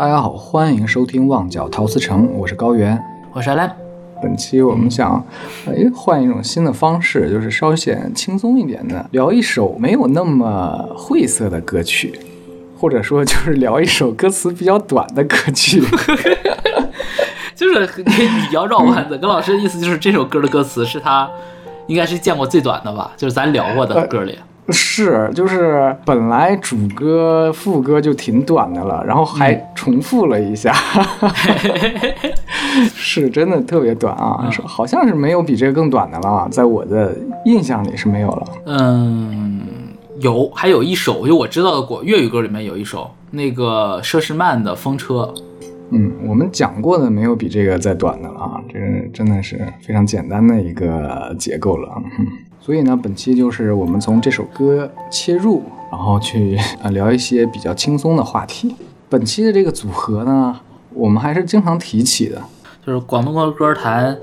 大家好，欢迎收听《旺角陶瓷城》，我是高原。我是阿兰。本期我们想，哎，换一种新的方式，就是稍显轻松一点的，聊一首没有那么晦涩的歌曲，或者说就是聊一首歌词比较短的歌曲。就是你比较绕弯子，跟老师的意思就是这首歌的歌词是他应该是见过最短的吧？就是咱聊过的歌里。是，就是本来主歌副歌就挺短的了，然后还重复了一下，是真的特别短啊！说好像是没有比这个更短的了，在我的印象里是没有了。嗯，有，还有一首，就我知道的国粤语歌里面有一首，那个佘诗曼的《风车》。嗯，我们讲过的没有比这个再短的了啊！这真的是非常简单的一个结构了。所以呢，本期就是我们从这首歌切入，然后去啊 聊一些比较轻松的话题。本期的这个组合呢，我们还是经常提起的，就是广东歌歌坛，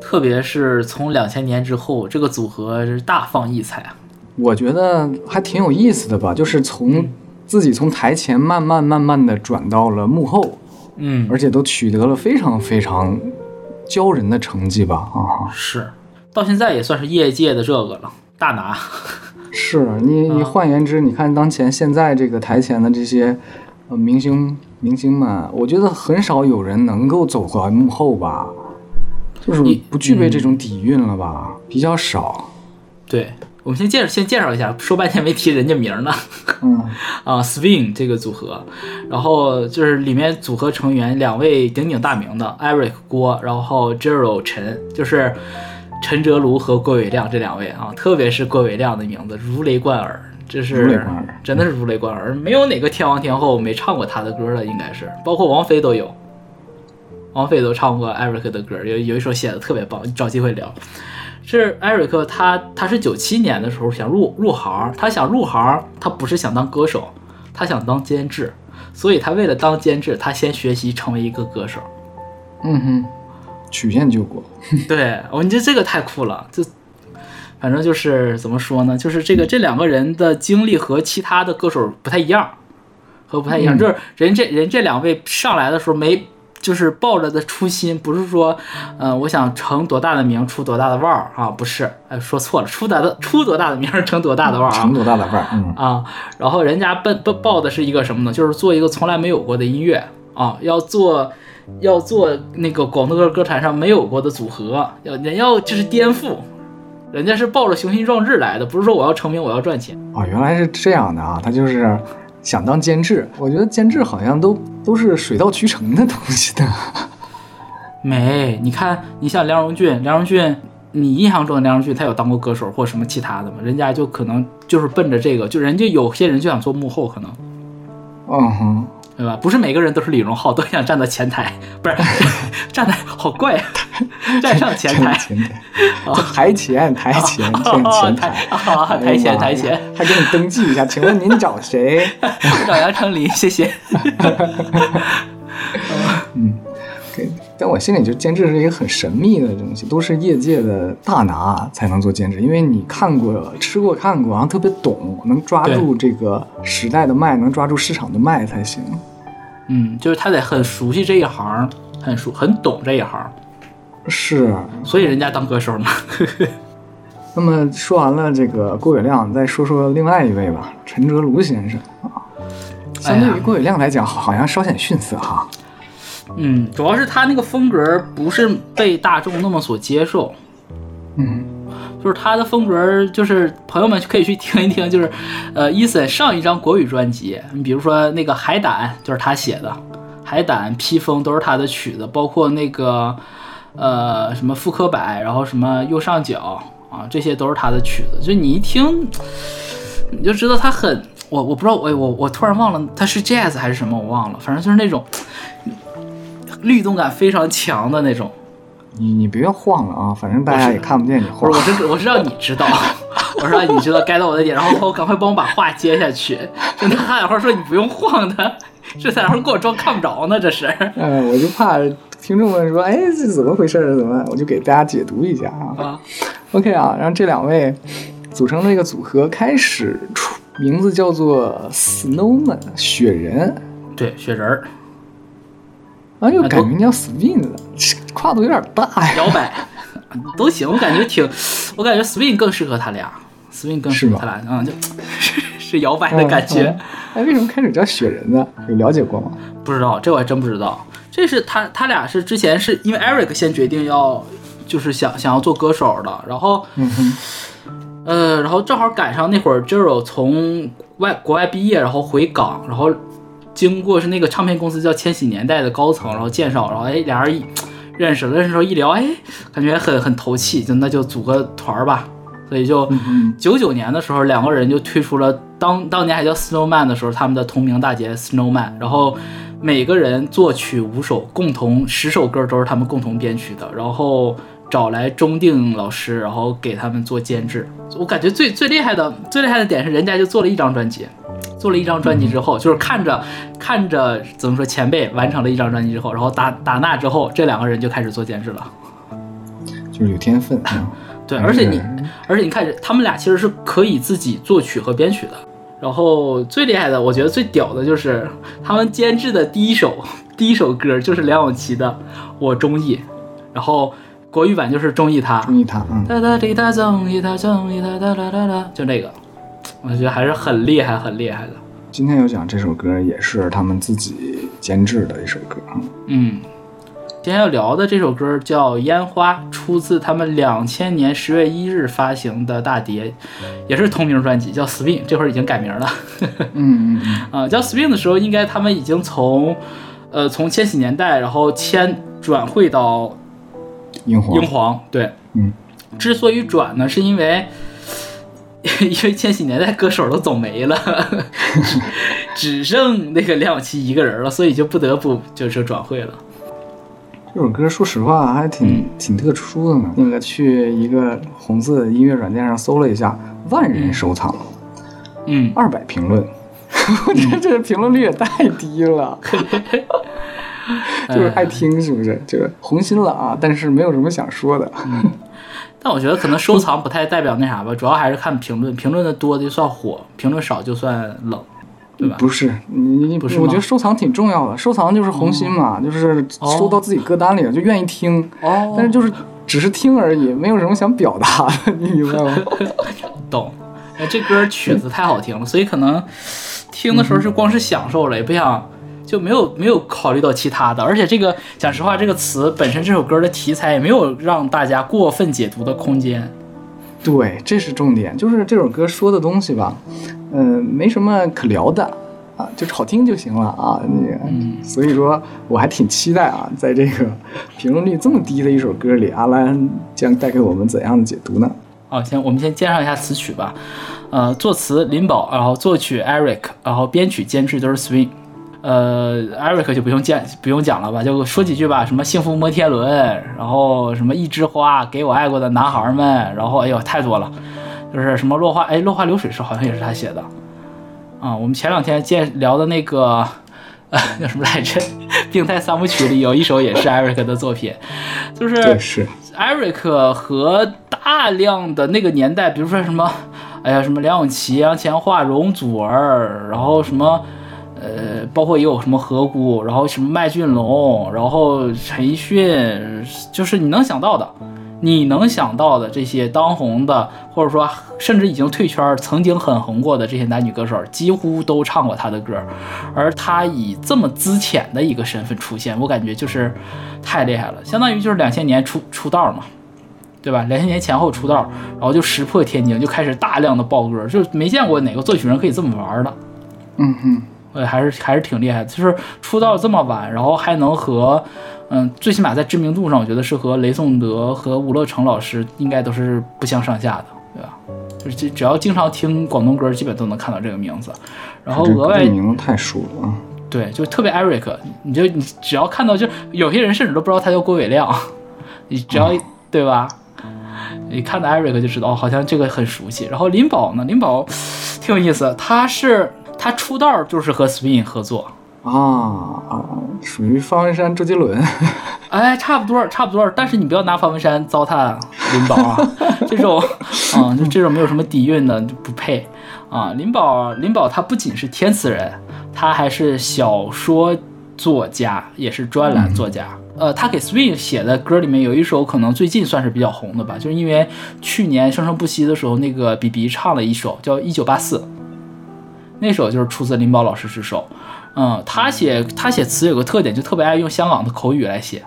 特别是从两千年之后，这个组合是大放异彩啊。我觉得还挺有意思的吧，就是从自己从台前慢慢慢慢的转到了幕后，嗯，而且都取得了非常非常骄人的成绩吧，啊，是。到现在也算是业界的这个了，大拿。是你，你 换言之，你看当前现在这个台前的这些呃明星明星们，我觉得很少有人能够走回幕后吧，就是不具备这种底蕴了吧，比较少。对，我们先介绍先介绍一下，说半天没提人家名呢。嗯 啊，Swing 这个组合，然后就是里面组合成员两位鼎鼎大名的 Eric 郭，然后 Jero 陈，就是。陈哲卢和郭伟亮这两位啊，特别是郭伟亮的名字如雷贯耳，这是真的是如雷贯耳，没有哪个天王天后没唱过他的歌的，应该是，包括王菲都有，王菲都唱过艾瑞克的歌，有有一首写的特别棒，找机会聊。是艾瑞克，他他是九七年的时候想入入行，他想入行，他不是想当歌手，他想当监制，所以他为了当监制，他先学习成为一个歌手。嗯哼。曲线救国，对我，你这这个太酷了，这反正就是怎么说呢，就是这个这两个人的经历和其他的歌手不太一样，和不太一样，就是人这人这两位上来的时候没，就是抱着的初心不是说，嗯，我想成多大的名，出多大的腕儿啊，不是，哎，说错了，出大的出多大的名，成多大的腕儿，啊成多大的腕儿，嗯啊，然后人家奔奔抱的是一个什么呢？就是做一个从来没有过的音乐啊，要做。要做那个广东歌歌坛上没有过的组合，要人要就是颠覆，人家是抱着雄心壮志来的，不是说我要成名，我要赚钱。哦，原来是这样的啊，他就是想当监制。我觉得监制好像都都是水到渠成的东西的。没，你看，你像梁荣俊，梁荣俊，你印象中的梁荣俊，他有当过歌手或什么其他的吗？人家就可能就是奔着这个，就人家有些人就想做幕后，可能。嗯哼。对吧？不是每个人都是李荣浩，都想站到前台，不是 站在好怪，站上前台，台前台前前台，台前台前，还给你登记一下，请问您找谁？找杨丞琳，谢谢。嗯。在我心里，就监制是一个很神秘的东西，都是业界的大拿才能做监制，因为你看过、吃过、看过，然后特别懂，能抓住这个时代的脉，能抓住市场的脉才行。嗯，就是他得很熟悉这一行，很熟、很懂这一行。是，所以人家当歌手嘛。那么说完了这个郭伟亮，再说说另外一位吧，陈哲卢先生啊。相对于郭伟亮来讲，好像稍显逊色哈。嗯，主要是他那个风格不是被大众那么所接受。嗯，就是他的风格，就是朋友们可以去听一听，就是呃，伊森上一张国语专辑，你比如说那个《海胆》，就是他写的，《海胆》《披风》都是他的曲子，包括那个呃什么《复刻版》，然后什么右上角啊，这些都是他的曲子。就你一听，你就知道他很，我我不知道，我我我突然忘了他是 jazz 还是什么，我忘了，反正就是那种。律动感非常强的那种，你你别晃了啊，反正大家也看不见你晃。我是我是让你知道，我是让你知道该到我的点，然后赶快帮我把话接下去。就他俩话说你不用晃的，这在那给我装看不着呢，这是。嗯，我就怕听众们说，哎，这怎么回事？怎么？我就给大家解读一下啊。啊，OK 啊，然后这两位组成这个组合，开始出名字叫做 Snowman 雪人，对，雪人儿。啊，又改名叫 Swing 了，跨度有点大呀。摇摆都行，我感觉挺，我感觉 Swing 更适合他俩，Swing 更适合他俩，嗯，就是 是摇摆的感觉。哎，为什么开始叫雪人呢？有了解过吗？不知道，这我还真不知道。这是他他俩是之前是因为 Eric 先决定要，就是想想要做歌手的，然后，呃，然后正好赶上那会儿 j e r o 从外国外毕业，然后回港，然后经过是那个唱片公司叫千禧年代的高层，然后介绍，然后哎俩人一 认识了，认识之后一聊，哎，感觉很很投契，就那就组个团儿吧。所以就九九年的时候，两个人就推出了当当年还叫 Snowman 的时候，他们的同名大碟 Snowman，然后。每个人作曲五首，共同十首歌都是他们共同编曲的，然后找来中定老师，然后给他们做监制。我感觉最最厉害的最厉害的点是，人家就做了一张专辑，做了一张专辑之后，就是看着看着怎么说前辈完成了一张专辑之后，然后打打那之后，这两个人就开始做监制了，就是有天分。对，而且你而且你看，他们俩其实是可以自己作曲和编曲的。然后最厉害的，我觉得最屌的就是他们监制的第一首 第一首歌就是梁咏琪的《我中意》，然后国语版就是中意他，中意他，嗯，哒哒滴哒中意他中意他哒哒哒哒，就那个，我觉得还是很厉害很厉害的。今天有讲这首歌也是他们自己监制的一首歌，嗯。今天要聊的这首歌叫《烟花》，出自他们两千年十月一日发行的大碟，也是同名专辑，叫《Spin》。这会儿已经改名了。嗯嗯 啊，叫《Spin》的时候，应该他们已经从，呃，从千禧年代，然后迁转会到英皇。英皇对，嗯。之所以转呢，是因为 因为千禧年代歌手都走没了，只剩那个梁咏琪一个人了，所以就不得不就是转会了。这首歌说实话还挺挺特殊的呢。那个去一个红色音乐软件上搜了一下，万人收藏，嗯，二百评论，我觉得这个评论率也太低了，就是爱听是不是？就是红心了啊，但是没有什么想说的。但我觉得可能收藏不太代表那啥吧，主要还是看评论，评论的多就算火，评论少就算冷。对吧？不是你，你不是？我觉得收藏挺重要的，收藏就是红心嘛，就是收到自己歌单里了，就愿意听。哦。但是就是只是听而已，没有什么想表达的，你明白吗？懂。哎，这歌曲子太好听了，所以可能听的时候是光是享受了，也不想就没有没有考虑到其他的。而且这个讲实话，这个词本身这首歌的题材也没有让大家过分解读的空间。对，这是重点，就是这首歌说的东西吧。嗯，没什么可聊的啊，就是好听就行了啊。嗯，所以说我还挺期待啊，在这个评论率这么低的一首歌里，阿兰将带给我们怎样的解读呢？好，先我们先介绍一下词曲吧。呃，作词林宝，然后作曲 Eric，然后编曲监制都是 Swing。呃，Eric 就不用讲不用讲了吧，就说几句吧。什么幸福摩天轮，然后什么一枝花，给我爱过的男孩们，然后哎呦太多了。就是什么落花，哎，落花流水是好像也是他写的，啊，我们前两天见聊的那个，呃，叫什么来着？病态三部曲里有一首也是 Eric 的作品，就是是 Eric 和大量的那个年代，比如说什么，哎呀，什么梁咏琪、杨千嬅、容祖儿，然后什么，呃，包括也有什么何谷，然后什么麦浚龙，然后陈奕迅，就是你能想到的。你能想到的这些当红的，或者说甚至已经退圈、曾经很红过的这些男女歌手，几乎都唱过他的歌。而他以这么资浅的一个身份出现，我感觉就是太厉害了，相当于就是两千年出出道嘛，对吧？两千年前后出道，然后就石破天惊，就开始大量的爆歌，就没见过哪个作曲人可以这么玩的。嗯哼，呃，还是还是挺厉害的，就是出道这么晚，然后还能和。嗯，最起码在知名度上，我觉得是和雷颂德和吴乐成老师应该都是不相上下的，对吧？就是只要经常听广东歌，基本都能看到这个名字。然后额外名字太熟了，对，就特别 Eric，你就你只要看到，就有些人甚至都不知道他叫郭伟亮，你只要对吧？你看到 Eric 就知道哦，好像这个很熟悉。然后林宝呢，林宝挺有意思，他是他出道就是和 Spin 合作。啊啊，属于方文山、周杰伦，哎，差不多，差不多。但是你不要拿方文山糟蹋林宝啊，这种，啊，就这种没有什么底蕴的就不配啊。林宝，林宝他不仅是天词人，他还是小说作家，也是专栏作家。呃，他给 Swing 写的歌里面有一首可能最近算是比较红的吧，就是因为去年生生不息的时候，那个 BB 唱了一首叫《一九八四》，那首就是出自林宝老师之手。嗯，他写他写词有个特点，就特别爱用香港的口语来写，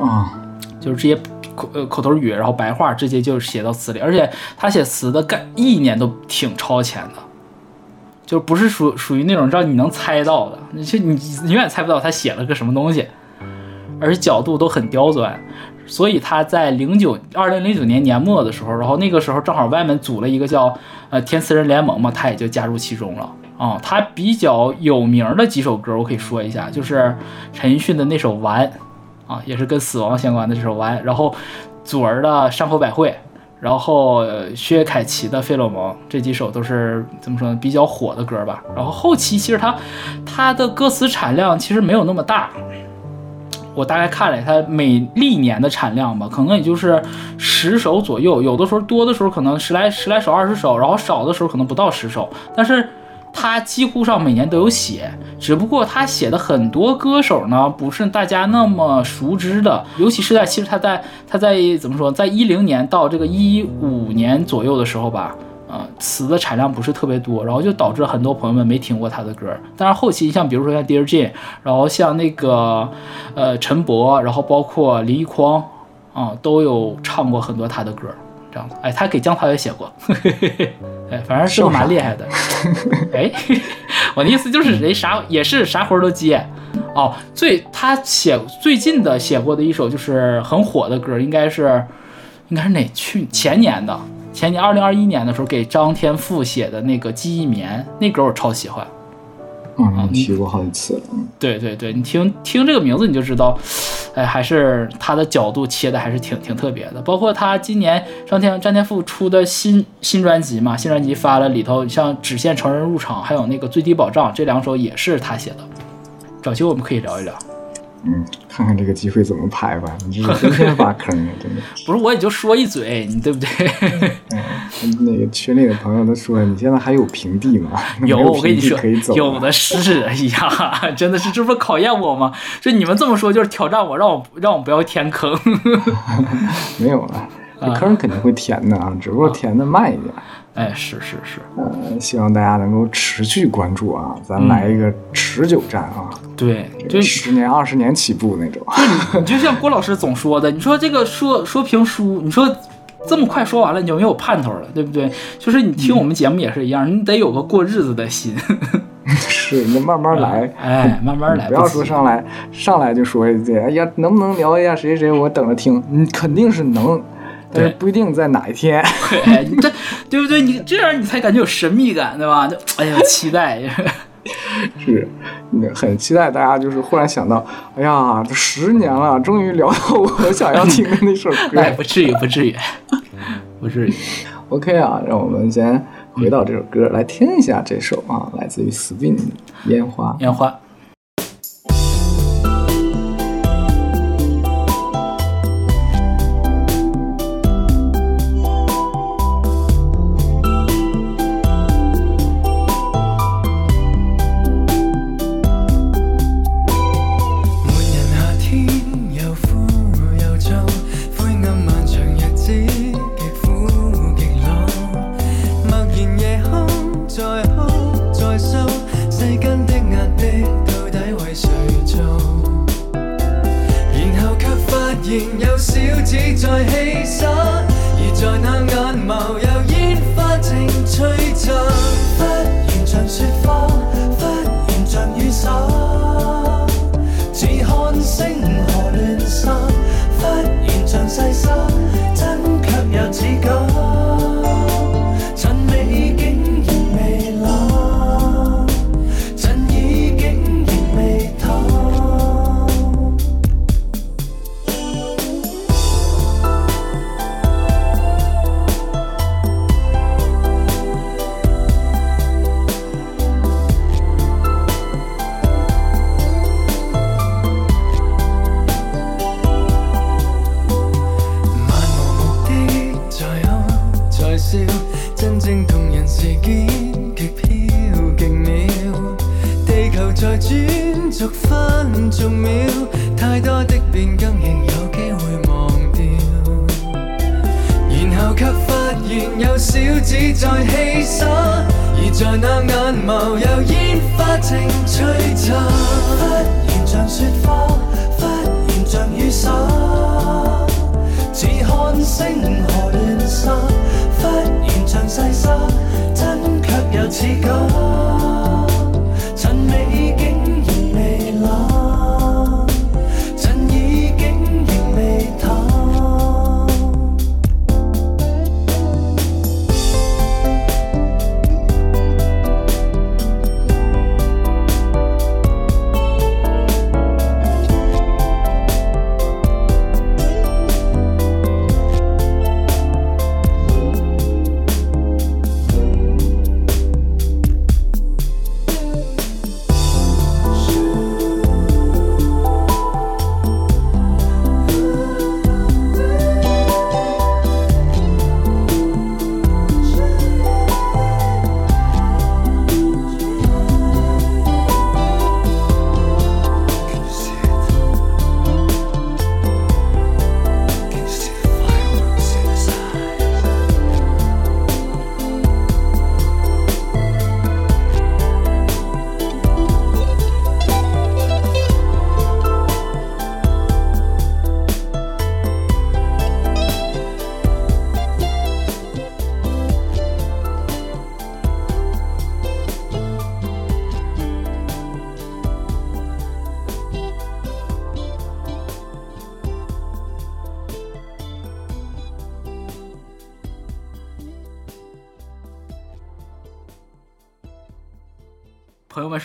啊，就是这些口呃口头语，然后白话直接就写到词里，而且他写词的概意念都挺超前的，就不是属属于那种让你能猜到的，你就你永远猜不到他写了个什么东西，而且角度都很刁钻，所以他在零九二零零九年年末的时候，然后那个时候正好外面组了一个叫呃天词人联盟嘛，他也就加入其中了。啊、他比较有名的几首歌，我可以说一下，就是陈奕迅的那首《完》，啊，也是跟死亡相关的这首《完》，然后祖儿的《山口百惠》，然后薛凯琪的《费洛蒙》，这几首都是怎么说呢，比较火的歌吧。然后后期其实他他的歌词产量其实没有那么大，我大概看了他每历年的产量吧，可能也就是十首左右，有的时候多的时候可能十来十来首、二十首，然后少的时候可能不到十首，但是。他几乎上每年都有写，只不过他写的很多歌手呢，不是大家那么熟知的，尤其是在其实他在他在怎么说，在一零年到这个一五年左右的时候吧，呃，词的产量不是特别多，然后就导致很多朋友们没听过他的歌。但是后期像比如说像 Dear Jane，然后像那个呃陈博，然后包括林奕匡啊、都有唱过很多他的歌。这样子，哎，他给姜涛也写过，哎，反正是个蛮厉害的。哎，我的意思就是人啥也是啥活儿都接。哦，最他写最近的写过的一首就是很火的歌，应该是应该是哪去前年的前年二零二一年的时候给张天赋写的那个《记忆棉》，那歌我超喜欢。嗯，提过好几次了。嗯对对对，你听听这个名字你就知道，哎，还是他的角度切的还是挺挺特别的。包括他今年张天张天赋出的新新专辑嘛，新专辑发了里头像《只限成人入场》，还有那个《最低保障》这两首也是他写的。找机会我们可以聊一聊。嗯，看看这个机会怎么排吧。你这是天天挖坑啊，真的。不是我也就说一嘴，你对不对？嗯，那个群里的朋友都说，你现在还有平地吗？有，我跟你说有的是。哎呀，真的是，这不是考验我吗？就你们这么说，就是挑战我，让我让我不要填坑。没有了，这坑肯定会填的啊，只不过填的慢一点。哎，是是是，呃，希望大家能够持续关注啊，咱来一个持久战啊，对，就十年、二十年起步那种。你就像郭老师总说的，你说这个说说评书，你说这么快说完了，你就没有盼头了，对不对？就是你听我们节目也是一样，你得有个过日子的心。是，你慢慢来。哎，慢慢来，不要说上来上来就说一句，哎呀，能不能聊一下谁谁？我等着听。你肯定是能，但是不一定在哪一天。哎，你这对不对？你这样你才感觉有神秘感，对吧？就哎呀，期待。是，嗯很期待大家就是忽然想到，哎呀，都十年了，终于聊到我想要听的那首歌 哎。不至于，不至于，不至于。OK 啊，让我们先回到这首歌，来听一下这首啊，来自于 Spin 的《烟花》。烟花。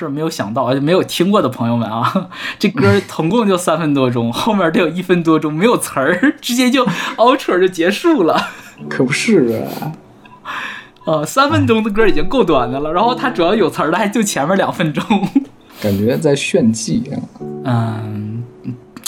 是没有想到，没有听过的朋友们啊，这歌儿 总共就三分多钟，后面得有一分多钟没有词儿，直接就 outro 就结束了。可不是啊，呃，三分钟的歌已经够短的了，然后它主要有词儿的还就前面两分钟。感觉在炫技啊。嗯，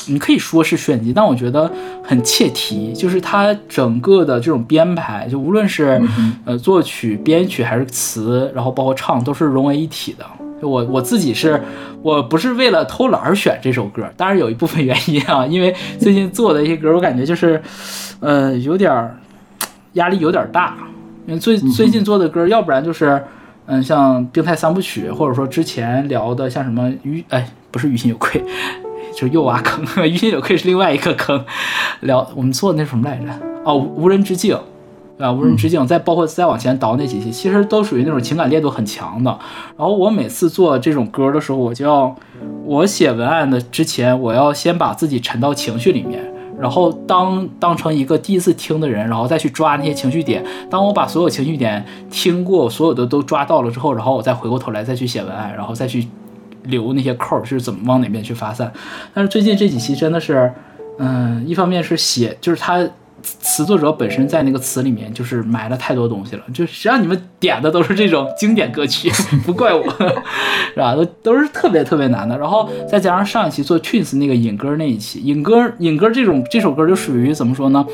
你可以说是炫技，但我觉得很切题，就是它整个的这种编排，就无论是、呃作曲、编曲还是词，然后包括唱，都是融为一体的。就我我自己是，我不是为了偷懒而选这首歌，当然有一部分原因啊，因为最近做的一些歌，我感觉就是，呃，有点儿压力有点儿大，因为最最近做的歌，要不然就是。嗯，像病态三部曲，或者说之前聊的像什么于，哎，不是于心有愧，就是又挖坑，于心有愧是另外一个坑。聊我们做的那什么来着？哦，无人之境，啊，无人之境，再包括再往前倒那几期，其实都属于那种情感烈度很强的。然后我每次做这种歌的时候，我就要我写文案的之前，我要先把自己沉到情绪里面。然后当当成一个第一次听的人，然后再去抓那些情绪点。当我把所有情绪点听过，所有的都抓到了之后，然后我再回过头来再去写文案，然后再去留那些扣儿是怎么往哪边去发散。但是最近这几期真的是，嗯，一方面是写，就是他词作者本身在那个词里面就是埋了太多东西了，就谁让你们点的都是这种经典歌曲，不怪我，是吧？都都是特别特别难的。然后再加上上一期做 Twins 那个引歌那一期，引歌引歌这种这首歌就属于怎么说呢？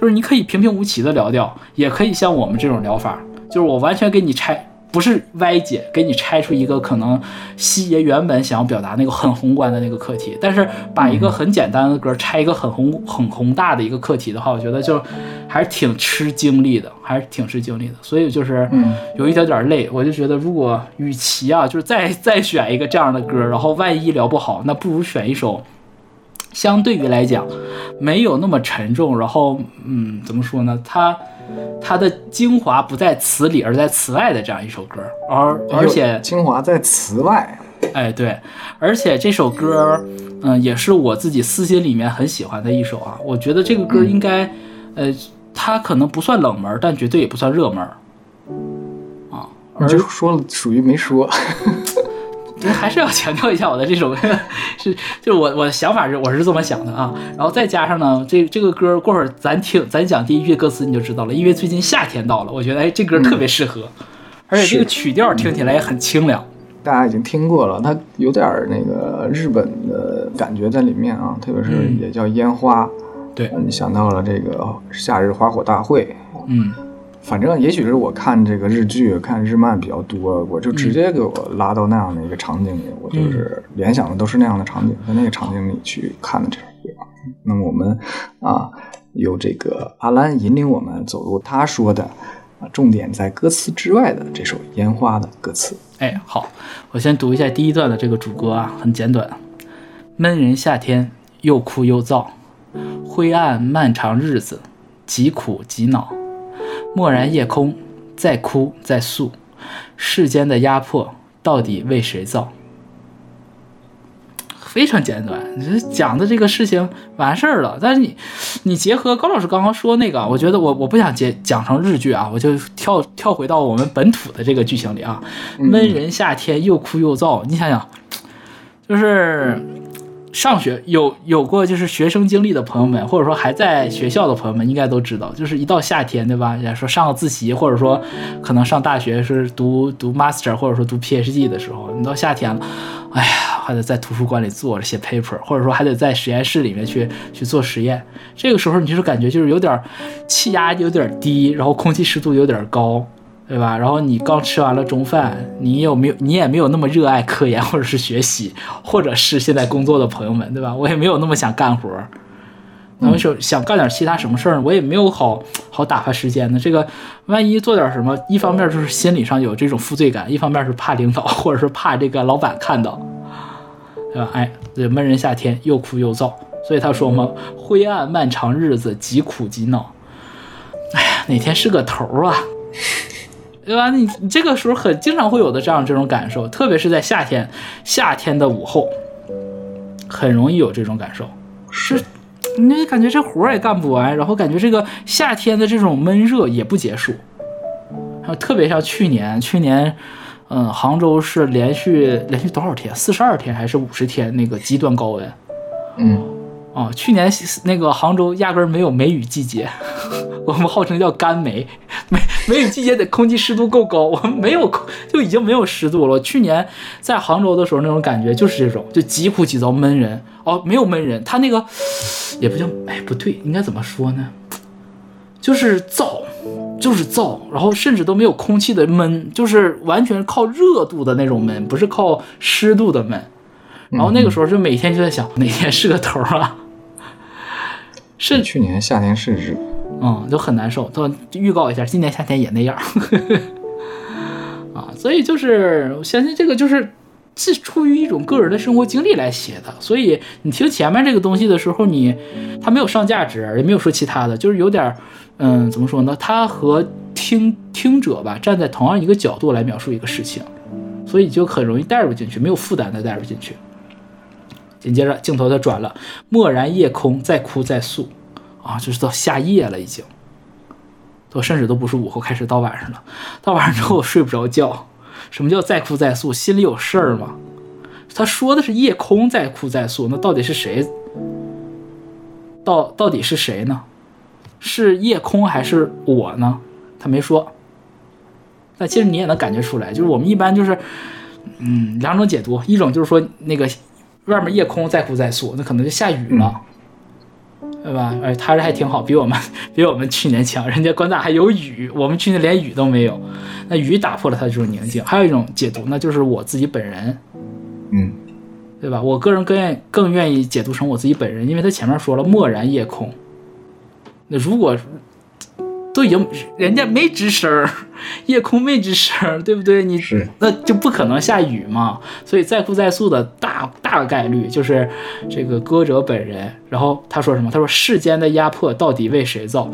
就是你可以平平无奇的聊掉，也可以像我们这种聊法，就是我完全给你拆。不是歪解，给你拆出一个可能西爷原本想要表达那个很宏观的那个课题，但是把一个很简单的歌拆一个很宏很宏大的一个课题的话，我觉得就还是挺吃精力的，还是挺吃精力的。所以就是有一点点累，我就觉得如果与其啊，就是再再选一个这样的歌，然后万一聊不好，那不如选一首。相对于来讲，没有那么沉重，然后，嗯，怎么说呢？它它的精华不在词里，而在词外的这样一首歌，而而且精华在词外，哎，对，而且这首歌，嗯、也是我自己私心里面很喜欢的一首啊。我觉得这个歌应该，呃，它可能不算冷门，但绝对也不算热门。啊。你就说了属于没说，对，还是要强调一下我的这首歌是，就是我我的想法是我是这么想的啊，然后再加上呢，这这个歌过会儿咱听咱讲第一句歌词你就知道了，因为最近夏天到了，我觉得哎这歌特别适合，而且这个曲调听起来也很清凉。大家已经听过了，它有点儿那个日本的感觉在里面啊，特别是嗯。也叫烟花，对。你，想到了这个夏日花火大会，嗯反正也许是我看这个日剧、看日漫比较多，我就直接给我拉到那样的一个场景里，我就是联想的都是那样的场景，在那个场景里去看的这首歌。那么我们啊，由这个阿兰引领我们走入他说的啊，重点在歌词之外的这首《烟花》的歌词。哎，好，我先读一下第一段的这个主歌啊，很简短。闷人夏天，又枯又燥，灰暗漫长日子，极苦极恼。漠然夜空，再哭再诉，世间的压迫到底为谁造？非常简短，你讲的这个事情完事儿了。但是你，你结合高老师刚刚说那个，我觉得我我不想结讲成日剧啊，我就跳跳回到我们本土的这个剧情里啊。闷人夏天又哭又燥，你想想，就是上学有有过就是学生经历的朋友们，或者说还在学校的朋友们，应该都知道，就是一到夏天，对吧？也说上个自习，或者说可能上大学是读读 master，或者说读 PhD 的时候，你到夏天了，哎呀，还得在图书馆里坐着写 paper，或者说还得在实验室里面去去做实验。这个时候你就是感觉就是有点气压有点低，然后空气湿度有点高。对吧？然后你刚吃完了中饭，你有没有？你也没有那么热爱科研或者是学习，或者是现在工作的朋友们，对吧？我也没有那么想干活儿，然后说想干点其他什么事儿，我也没有好好打发时间呢。这个万一做点什么，一方面就是心理上有这种负罪感，一方面是怕领导或者是怕这个老板看到，对吧？哎，这闷人夏天又哭又燥，所以他说嘛，灰暗漫长日子极苦极恼。哎呀，哪天是个头啊？对吧？你你这个时候很经常会有的这样这种感受，特别是在夏天，夏天的午后，很容易有这种感受。是，你就感觉这活儿也干不完，然后感觉这个夏天的这种闷热也不结束。然后特别像去年，去年，嗯，杭州是连续连续多少天？四十二天还是五十天？那个极端高温。嗯，啊，去年那个杭州压根儿没有梅雨季节，我们号称叫干梅。梅梅雨季节得空气湿度够高，我们没有就已经没有湿度了。去年在杭州的时候，那种感觉就是这种，就极苦极燥闷人。哦，没有闷人，它那个也不叫，哎，不对，应该怎么说呢？就是燥，就是燥，然后甚至都没有空气的闷，就是完全靠热度的那种闷，不是靠湿度的闷。然后那个时候就每天就在想，哪天是个头啊？是去年夏天是日，嗯，就很难受。都预告一下，今年夏天也那样。啊，所以就是我相信这个就是是出于一种个人的生活经历来写的。所以你听前面这个东西的时候，你它没有上价值，也没有说其他的，就是有点嗯，怎么说呢？他和听听者吧站在同样一个角度来描述一个事情，所以就很容易带入进去，没有负担的带入进去。紧接着镜头它转了，蓦然夜空，再哭再诉，啊，就是到夏夜了已经，都甚至都不是午后，开始到晚上了。到晚上之后我睡不着觉。什么叫再哭再诉？心里有事儿吗？他说的是夜空再哭再诉，那到底是谁？到到底是谁呢？是夜空还是我呢？他没说。但其实你也能感觉出来，就是我们一般就是，嗯，两种解读，一种就是说那个。外面夜空再哭再诉，那可能就下雨了，对吧？哎，他这还挺好，比我们 比我们去年强。人家关大还有雨，我们去年连雨都没有。那雨打破了他这种宁静。还有一种解读，那就是我自己本人，嗯，对吧？我个人更愿更愿意解读成我自己本人，因为他前面说了漠然夜空。那如果都已经人家没吱声儿，夜空没吱声儿，对不对？你是那就不可能下雨嘛。所以再哭再诉的大大概率就是这个歌者本人。然后他说什么？他说世间的压迫到底为谁造？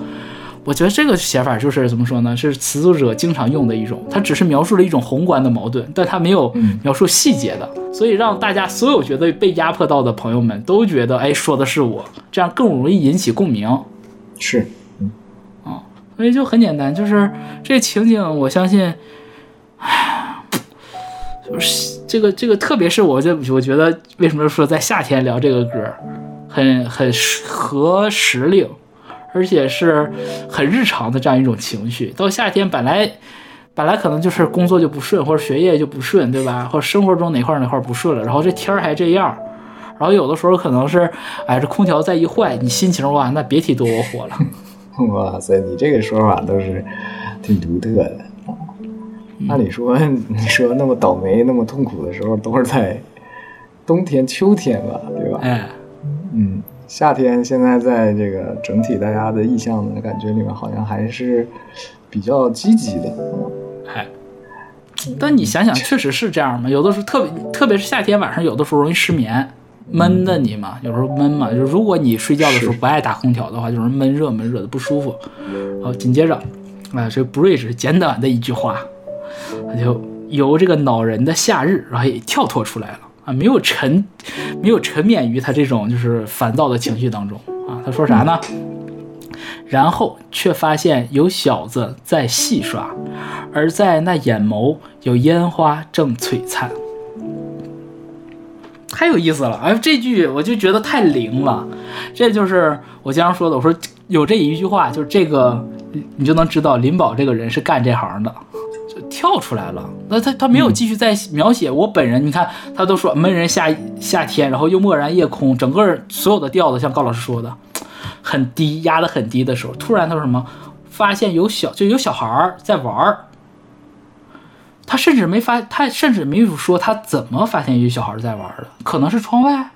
我觉得这个写法就是怎么说呢？是词作者经常用的一种，他只是描述了一种宏观的矛盾，但他没有描述细节的，所以让大家所有觉得被压迫到的朋友们都觉得，哎，说的是我，这样更容易引起共鸣。是，所以就很简单，就是这情景，我相信，唉，就是这个这个，特别是我这我觉得，为什么说在夏天聊这个歌，很很合时令，而且是很日常的这样一种情绪。到夏天本来本来可能就是工作就不顺，或者学业就不顺，对吧？或者生活中哪块哪块不顺了，然后这天儿还这样，然后有的时候可能是，哎，这空调再一坏，你心情哇，那别提多窝火了。哇塞，你这个说法都是挺独特的。按理说，你说那么倒霉、那么痛苦的时候，都是在冬天、秋天吧，对吧？哎，嗯，夏天现在在这个整体大家的意向的感觉里面，好像还是比较积极的。哎，但你想想，确实是这样嘛？有的时候特别，特别是夏天晚上，有的时候容易失眠，闷的你嘛，有时候闷嘛。就是如果你睡觉的时候不爱打空调的话，就是闷热闷热的不舒服。好，紧接着，啊，这 Bridge 简短的一句话，他就由这个恼人的夏日，然后也跳脱出来了啊，没有沉，没有沉湎于他这种就是烦躁的情绪当中啊。他说啥呢？然后却发现有小子在戏耍，而在那眼眸有烟花正璀璨。太有意思了！哎，这句我就觉得太灵了。这就是我经常说的，我说有这一句话，就是这个，你就能知道林宝这个人是干这行的，就跳出来了。那他他没有继续再描写我本人，你看他都说闷人夏夏天，然后又蓦然夜空，整个所有的调子像高老师说的，很低，压得很低的时候，突然他说什么？发现有小就有小孩儿在玩儿。他甚至没发，他甚至没有说他怎么发现有小孩在玩的，可能是窗外，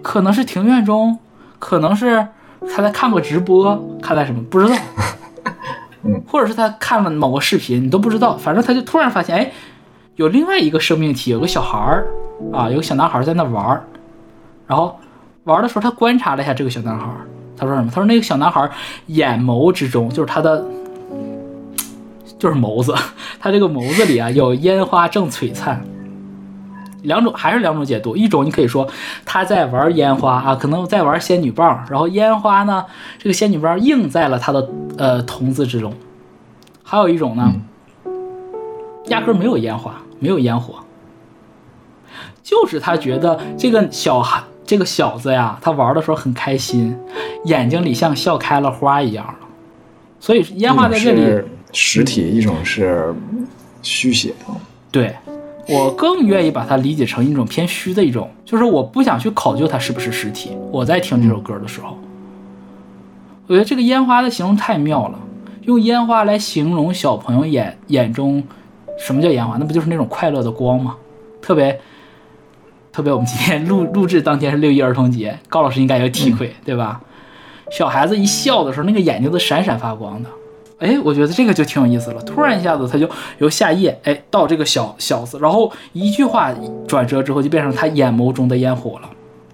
可能是庭院中，可能是他在看过直播，看在什么不知道，或者是他看了某个视频，你都不知道，反正他就突然发现，哎，有另外一个生命体，有个小孩儿啊，有个小男孩在那玩儿，然后玩的时候，他观察了一下这个小男孩，他说什么？他说那个小男孩眼眸之中，就是他的。就是眸子，他这个眸子里啊有烟花正璀璨。两种还是两种解读，一种你可以说他在玩烟花啊，可能在玩仙女棒，然后烟花呢，这个仙女棒映在了他的呃瞳子之中。还有一种呢，压根没有烟花，没有烟火，就是他觉得这个小孩这个小子呀，他玩的时候很开心，眼睛里像笑开了花一样的，所以烟花在这里。实体，一种是虚写。对我更愿意把它理解成一种偏虚的一种，就是我不想去考究它是不是实体。我在听这首歌的时候，我觉得这个烟花的形容太妙了，用烟花来形容小朋友眼眼中什么叫烟花？那不就是那种快乐的光吗？特别特别，我们今天录录制当天是六一儿童节，高老师应该有体会，对吧？小孩子一笑的时候，那个眼睛都闪闪发光的。哎，我觉得这个就挺有意思了。突然一下子，他就由夏夜，哎，到这个小小子，然后一句话转折之后，就变成他眼眸中的烟火了，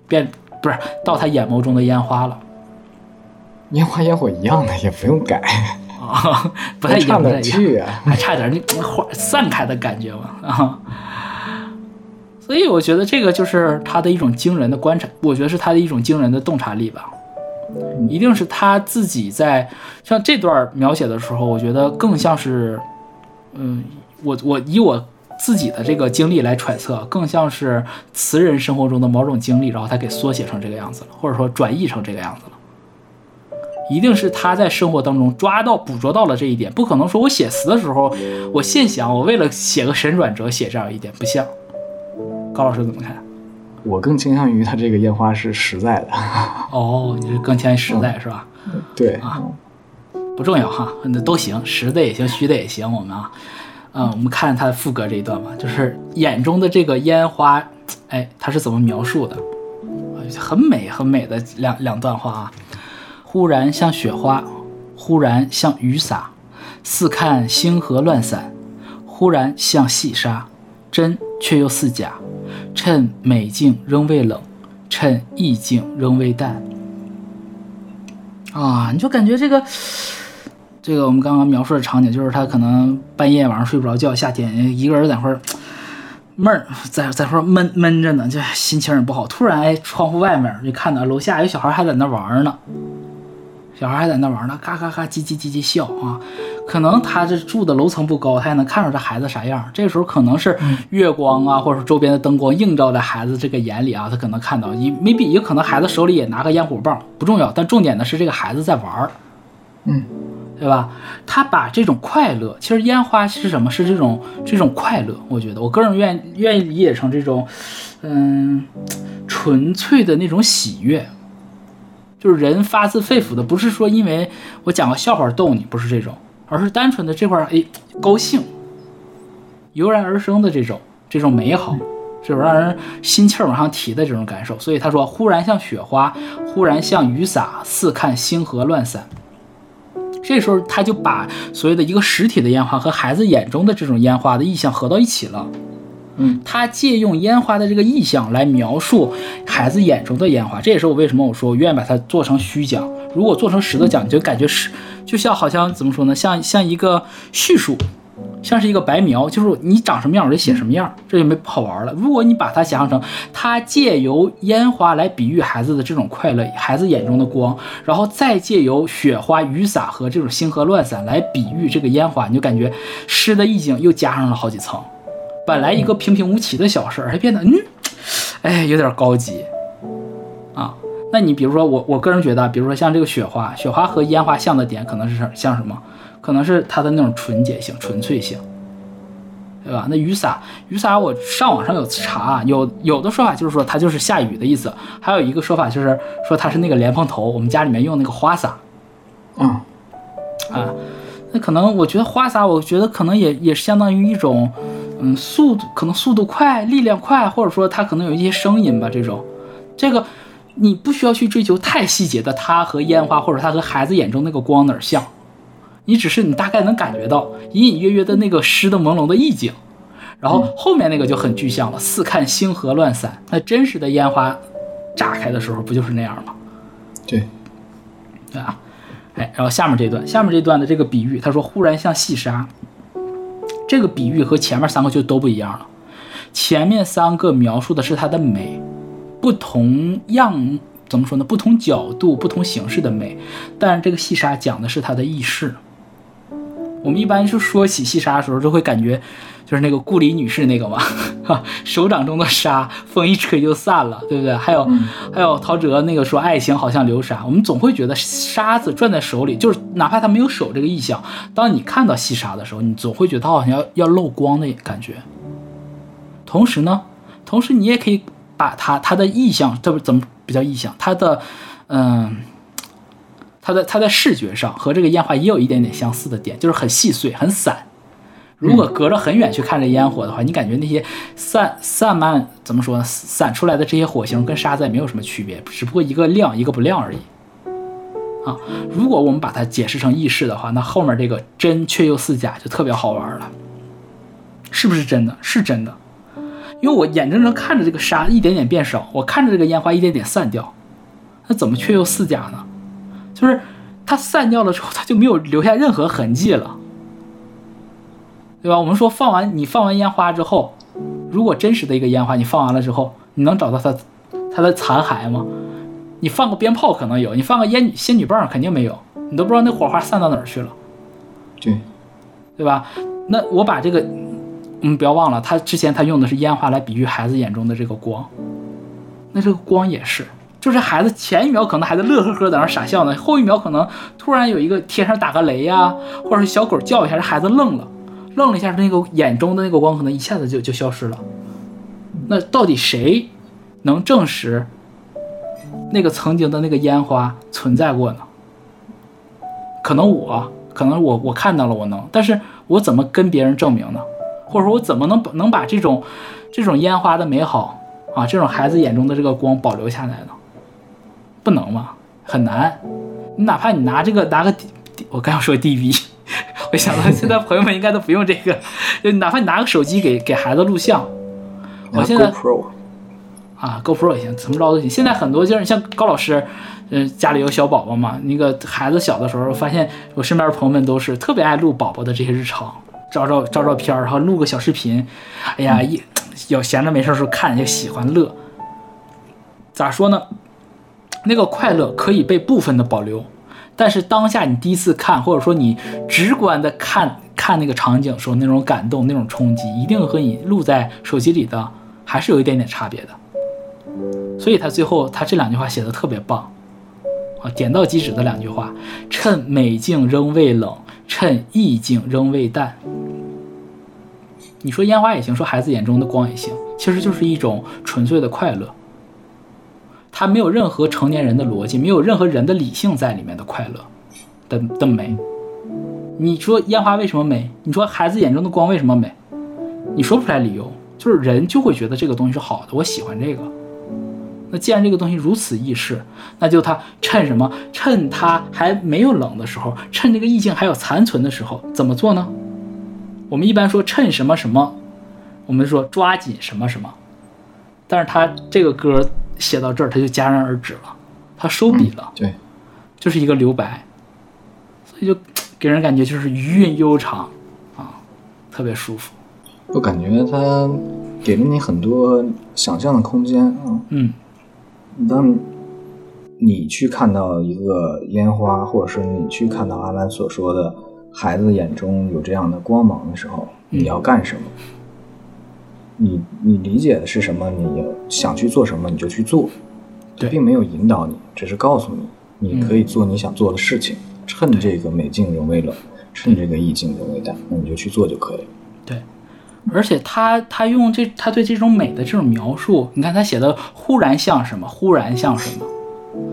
变不是到他眼眸中的烟花了烟花烟火一样的，也不用改，啊，不太一样，不太哪一样？还差点那花散开的感觉嘛啊。所以我觉得这个就是他的一种惊人的观察，我觉得是他的一种惊人的洞察力吧。一定是他自己在像这段描写的时候，我觉得更像是，嗯，我我以我自己的这个经历来揣测，更像是词人生活中的某种经历，然后他给缩写成这个样子了，或者说转译成这个样子了。一定是他在生活当中抓到、捕捉到了这一点，不可能说我写词的时候，我现想，我为了写个神转折写这样一点，不像。高老师怎么看？我更倾向于它这个烟花是实在的。哦，你是更偏实在是吧？对，啊不重要哈，那都行，实的也行，虚的也行。我们啊，嗯，我们看他副歌这一段吧，就是眼中的这个烟花，哎，他是怎么描述的？啊很美很美的两两段话啊。忽然像雪花，忽然像雨洒，似看星河乱散；忽然像细沙，真却又似假。趁美境仍未冷，趁意境仍未淡。啊，你就感觉这个，这个我们刚刚描述的场景，就是他可能半夜晚上睡不着觉，夏天一个人在那儿闷儿，在在那闷闷着呢，就心情也不好。突然，哎，窗户外面就看到楼下有小孩还在那玩呢，小孩还在那玩呢，嘎嘎嘎叽叽叽叽笑啊。可能他这住的楼层不高，他也能看出这孩子啥样。这个时候可能是月光啊，或者说周边的灯光映照在孩子这个眼里啊，他可能看到，也 maybe 也可能孩子手里也拿个烟火棒，不重要。但重点的是这个孩子在玩儿，嗯，对吧？他把这种快乐，其实烟花是什么？是这种这种快乐。我觉得我个人愿愿意理解成这种，嗯，纯粹的那种喜悦，就是人发自肺腑的，不是说因为我讲个笑话逗你，不是这种，而是单纯的这块哎高兴，油然而生的这种这种美好，这种让人心气儿往上提的这种感受。所以他说：“忽然像雪花，忽然像雨洒，似看星河乱散。”这时候他就把所谓的一个实体的烟花和孩子眼中的这种烟花的意象合到一起了。嗯，他借用烟花的这个意象来描述孩子眼中的烟花，这也是我为什么我说我愿意把它做成虚讲。如果做成实的讲，你就感觉是就像好像怎么说呢，像像一个叙述，像是一个白描，就是你长什么样我就写什么样，这就没好玩了。如果你把它想象成他借由烟花来比喻孩子的这种快乐，孩子眼中的光，然后再借由雪花雨伞和这种星河乱散来比喻这个烟花，你就感觉诗的意境又加上了好几层。本来一个平平无奇的小事儿，还变得嗯，哎，有点高级啊。那你比如说我，我个人觉得，比如说像这个雪花，雪花和烟花像的点可能是像什么？可能是它的那种纯洁性、纯粹性，对吧？那雨伞，雨伞，我上网上有查，有有的说法就是说它就是下雨的意思，还有一个说法就是说它是那个莲蓬头，我们家里面用那个花洒嗯，啊。那可能我觉得花洒，我觉得可能也也是相当于一种。嗯，速度可能速度快，力量快，或者说它可能有一些声音吧。这种，这个你不需要去追求太细节的，它和烟花或者它和孩子眼中那个光哪儿像，你只是你大概能感觉到隐隐约约的那个诗的朦胧的意境，然后后面那个就很具象了，似看星河乱散。那真实的烟花炸开的时候不就是那样吗？对，对啊，哎，然后下面这段，下面这段的这个比喻，他说忽然像细沙。这个比喻和前面三个就都不一样了，前面三个描述的是它的美，不同样怎么说呢？不同角度、不同形式的美，但是这个细沙讲的是它的意识。我们一般就说起细沙的时候，就会感觉就是那个顾里女士那个嘛，哈，手掌中的沙，风一吹就散了，对不对？还有还有陶喆那个说爱情好像流沙，我们总会觉得沙子攥在手里，就是哪怕他没有手这个意象，当你看到细沙的时候，你总会觉得它好像要要漏光的感觉。同时呢，同时你也可以把它它的意象，这不怎么比较意象？它的嗯。它的它在视觉上和这个烟花也有一点点相似的点，就是很细碎、很散。如果隔着很远去看这烟火的话，你感觉那些散散漫怎么说呢？散出来的这些火星跟沙子也没有什么区别，只不过一个亮一个不亮而已。啊，如果我们把它解释成意识的话，那后面这个真却又似假就特别好玩了。是不是真的？是真的，因为我眼睁睁看着这个沙一点点变少，我看着这个烟花一点点散掉，那怎么却又似假呢？就是它散掉了之后，它就没有留下任何痕迹了，对吧？我们说放完你放完烟花之后，如果真实的一个烟花你放完了之后，你能找到它它的残骸吗？你放个鞭炮可能有，你放个烟仙女棒肯定没有，你都不知道那火花散到哪儿去了，对，对吧？那我把这个，嗯，不要忘了，他之前他用的是烟花来比喻孩子眼中的这个光，那这个光也是。就是孩子前一秒可能还在乐呵呵在那傻笑呢，后一秒可能突然有一个天上打个雷呀，或者是小狗叫一下，这孩子愣了，愣了一下，那个眼中的那个光可能一下子就就消失了。那到底谁能证实那个曾经的那个烟花存在过呢？可能我，可能我我看到了，我能，但是我怎么跟别人证明呢？或者说，我怎么能能把这种这种烟花的美好啊，这种孩子眼中的这个光保留下来呢？不能吗？很难。你哪怕你拿这个拿个，我刚要说 DV，我想到现在朋友们应该都不用这个，就哪怕你拿个手机给给孩子录像，我现在 GoPro 啊 GoPro 也行，怎么着都行。现在很多就是像高老师，嗯，家里有小宝宝嘛，那个孩子小的时候，发现我身边的朋友们都是特别爱录宝宝的这些日常，照照照照片，然后录个小视频，哎呀，一有闲着没事时候看就喜欢乐。咋说呢？那个快乐可以被部分的保留，但是当下你第一次看，或者说你直观的看看那个场景时候那种感动、那种冲击，一定和你录在手机里的还是有一点点差别的。所以他最后他这两句话写的特别棒，啊，点到即止的两句话：趁美境仍未冷，趁意境仍未淡。你说烟花也行，说孩子眼中的光也行，其实就是一种纯粹的快乐。它没有任何成年人的逻辑，没有任何人的理性在里面的快乐的的美，你说烟花为什么美？你说孩子眼中的光为什么美？你说不出来理由，就是人就会觉得这个东西是好的，我喜欢这个。那既然这个东西如此易逝，那就它趁什么？趁它还没有冷的时候，趁这个意境还有残存的时候，怎么做呢？我们一般说趁什么什么，我们说抓紧什么什么。但是他这个歌写到这儿，他就戛然而止了，他收笔了，对，就是一个留白，所以就给人感觉就是余韵悠长啊，特别舒服。我感觉它给了你很多想象的空间啊。嗯当你去看到一个烟花，或者是你去看到阿兰所说的孩子眼中有这样的光芒的时候，嗯你要干什么？你你理解的是什么？你想去做什么，你就去做。对并没有引导你，只是告诉你，你可以做你想做的事情。趁这个美境仍未冷，趁这个意境仍未淡，那你就去做就可以了。对，而且他他用这他对这种美的这种描述，你看他写的忽然像什么，忽然像什么，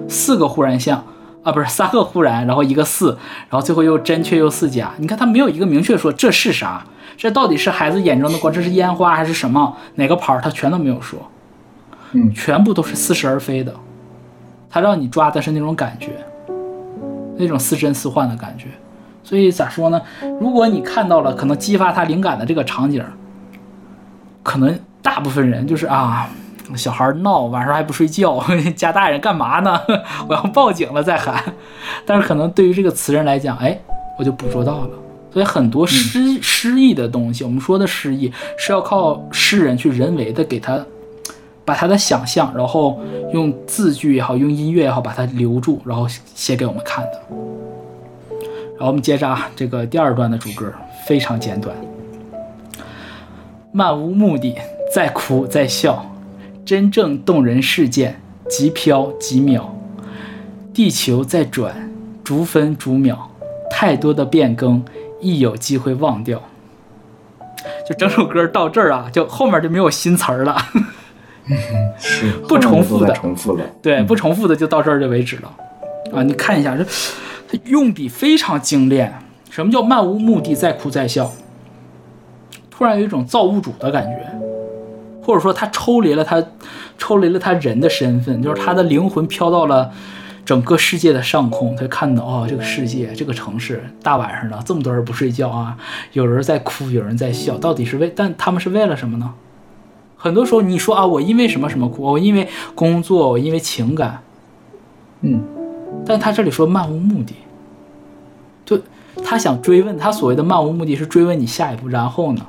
四个忽然像啊，不是三个忽然，然后一个四，然后最后又真却又似假。你看他没有一个明确说这是啥，这到底是孩子眼中的光，这是烟花还是什么哪个牌儿，他全都没有说，嗯全部都是似是而非的。他让你抓的是那种感觉，那种似真似幻的感觉。所以咋说呢？如果你看到了可能激发他灵感的这个场景，可能大部分人就是啊，小孩闹，晚上还不睡觉，家大人干嘛呢？我要报警了再喊。但是可能对于这个词人来讲，哎，我就捕捉到了。所以很多诗诗意的东西，我们说的诗意是要靠诗人去人为的给他把他的想象，然后用字句也好，用音乐也好，把它留住，然后写给我们看的。然后我们接着啊，这个第二段的主歌非常简短，漫无目的，在哭在笑，真正动人事件，即飘即渺，地球在转，逐分逐秒，太多的变更，一有机会忘掉。就整首歌到这儿啊，就后面就没有新词儿了。是 不重复的。对，不重复的就到这儿就为止了。啊，你看一下，这他用笔非常精炼。什么叫漫无目的，在哭在笑？突然有一种造物主的感觉，或者说他抽离了他，抽离了他人的身份，就是他的灵魂飘到了整个世界的上空，他看到哦，这个世界，这个城市，大晚上的这么多人不睡觉啊，有人在哭，有人在笑，到底是为？但他们是为了什么呢？很多时候你说啊，我因为什么什么哭，我因为工作，我因为情感，嗯，但他这里说漫无目的，就他想追问，他所谓的漫无目的是追问你下一步，然后呢，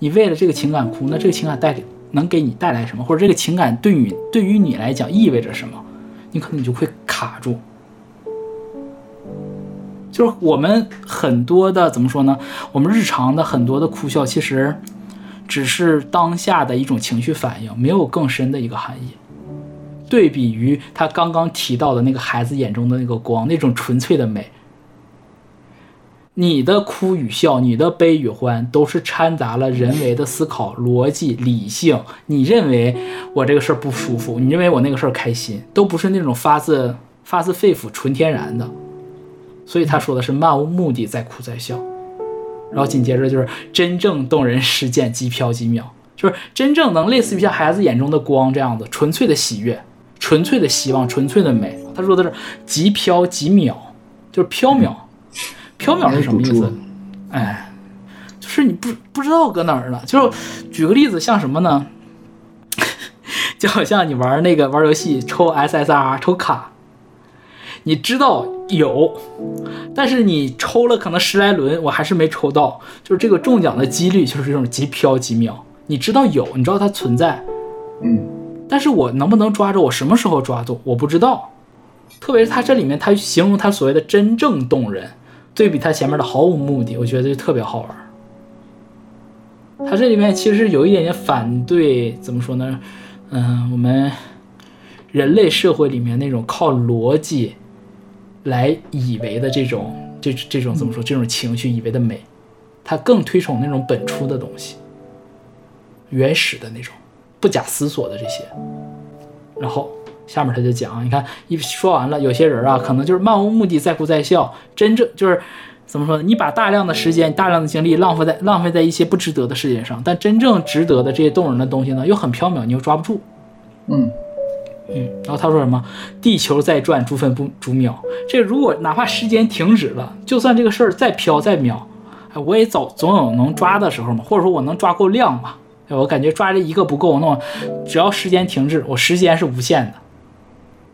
你为了这个情感哭，那这个情感带给能给你带来什么，或者这个情感对你对于你来讲意味着什么，你可能你就会卡住。就是我们很多的怎么说呢？我们日常的很多的哭笑，其实只是当下的一种情绪反应，没有更深的一个含义。对比于他刚刚提到的那个孩子眼中的那个光，那种纯粹的美，你的哭与笑，你的悲与欢，都是掺杂了人为的思考、逻辑、理性。你认为我这个事儿不舒服，你认为我那个事儿开心，都不是那种发自发自肺腑、纯天然的。所以他说的是漫无目的，在哭在笑。然后紧接着就是真正动人事件，即飘即渺，就是真正能类似于像孩子眼中的光这样子，纯粹的喜悦。纯粹的希望，纯粹的美。他说的是即飘即渺，就是缥缈。缥缈是什么意思？哎，就是你不不知道搁哪儿了。就是举个例子，像什么呢？就好像你玩那个玩游戏抽 SSR 抽卡，你知道有，但是你抽了可能十来轮，我还是没抽到。就是这个中奖的几率就是这种极飘极渺。你知道有，你知道它存在，嗯，但是我能不能抓住？我什么时候抓住？我不知道。特别是它这里面，它形容它所谓的真正动人，对比他前面的毫无目的，我觉得就特别好玩。他这里面其实有一点点反对，怎么说呢？嗯，我们人类社会里面那种靠逻辑来以为的这种这这种怎么说？这种情绪以为的美，他更推崇那种本初的东西，原始的那种。不假思索的这些，然后下面他就讲，你看一说完了，有些人啊，可能就是漫无目的，在哭在笑，真正就是怎么说呢？你把大量的时间、大量的精力浪费在浪费在一些不值得的事情上，但真正值得的这些动人的东西呢，又很缥缈，你又抓不住。嗯嗯，然后他说什么？地球在转，逐分不逐秒。这如果哪怕时间停止了，就算这个事儿再飘再秒，哎，我也总总有能抓的时候嘛，或者说我能抓够量嘛。哎我感觉抓这一个不够，那我只要时间停滞，我时间是无限的，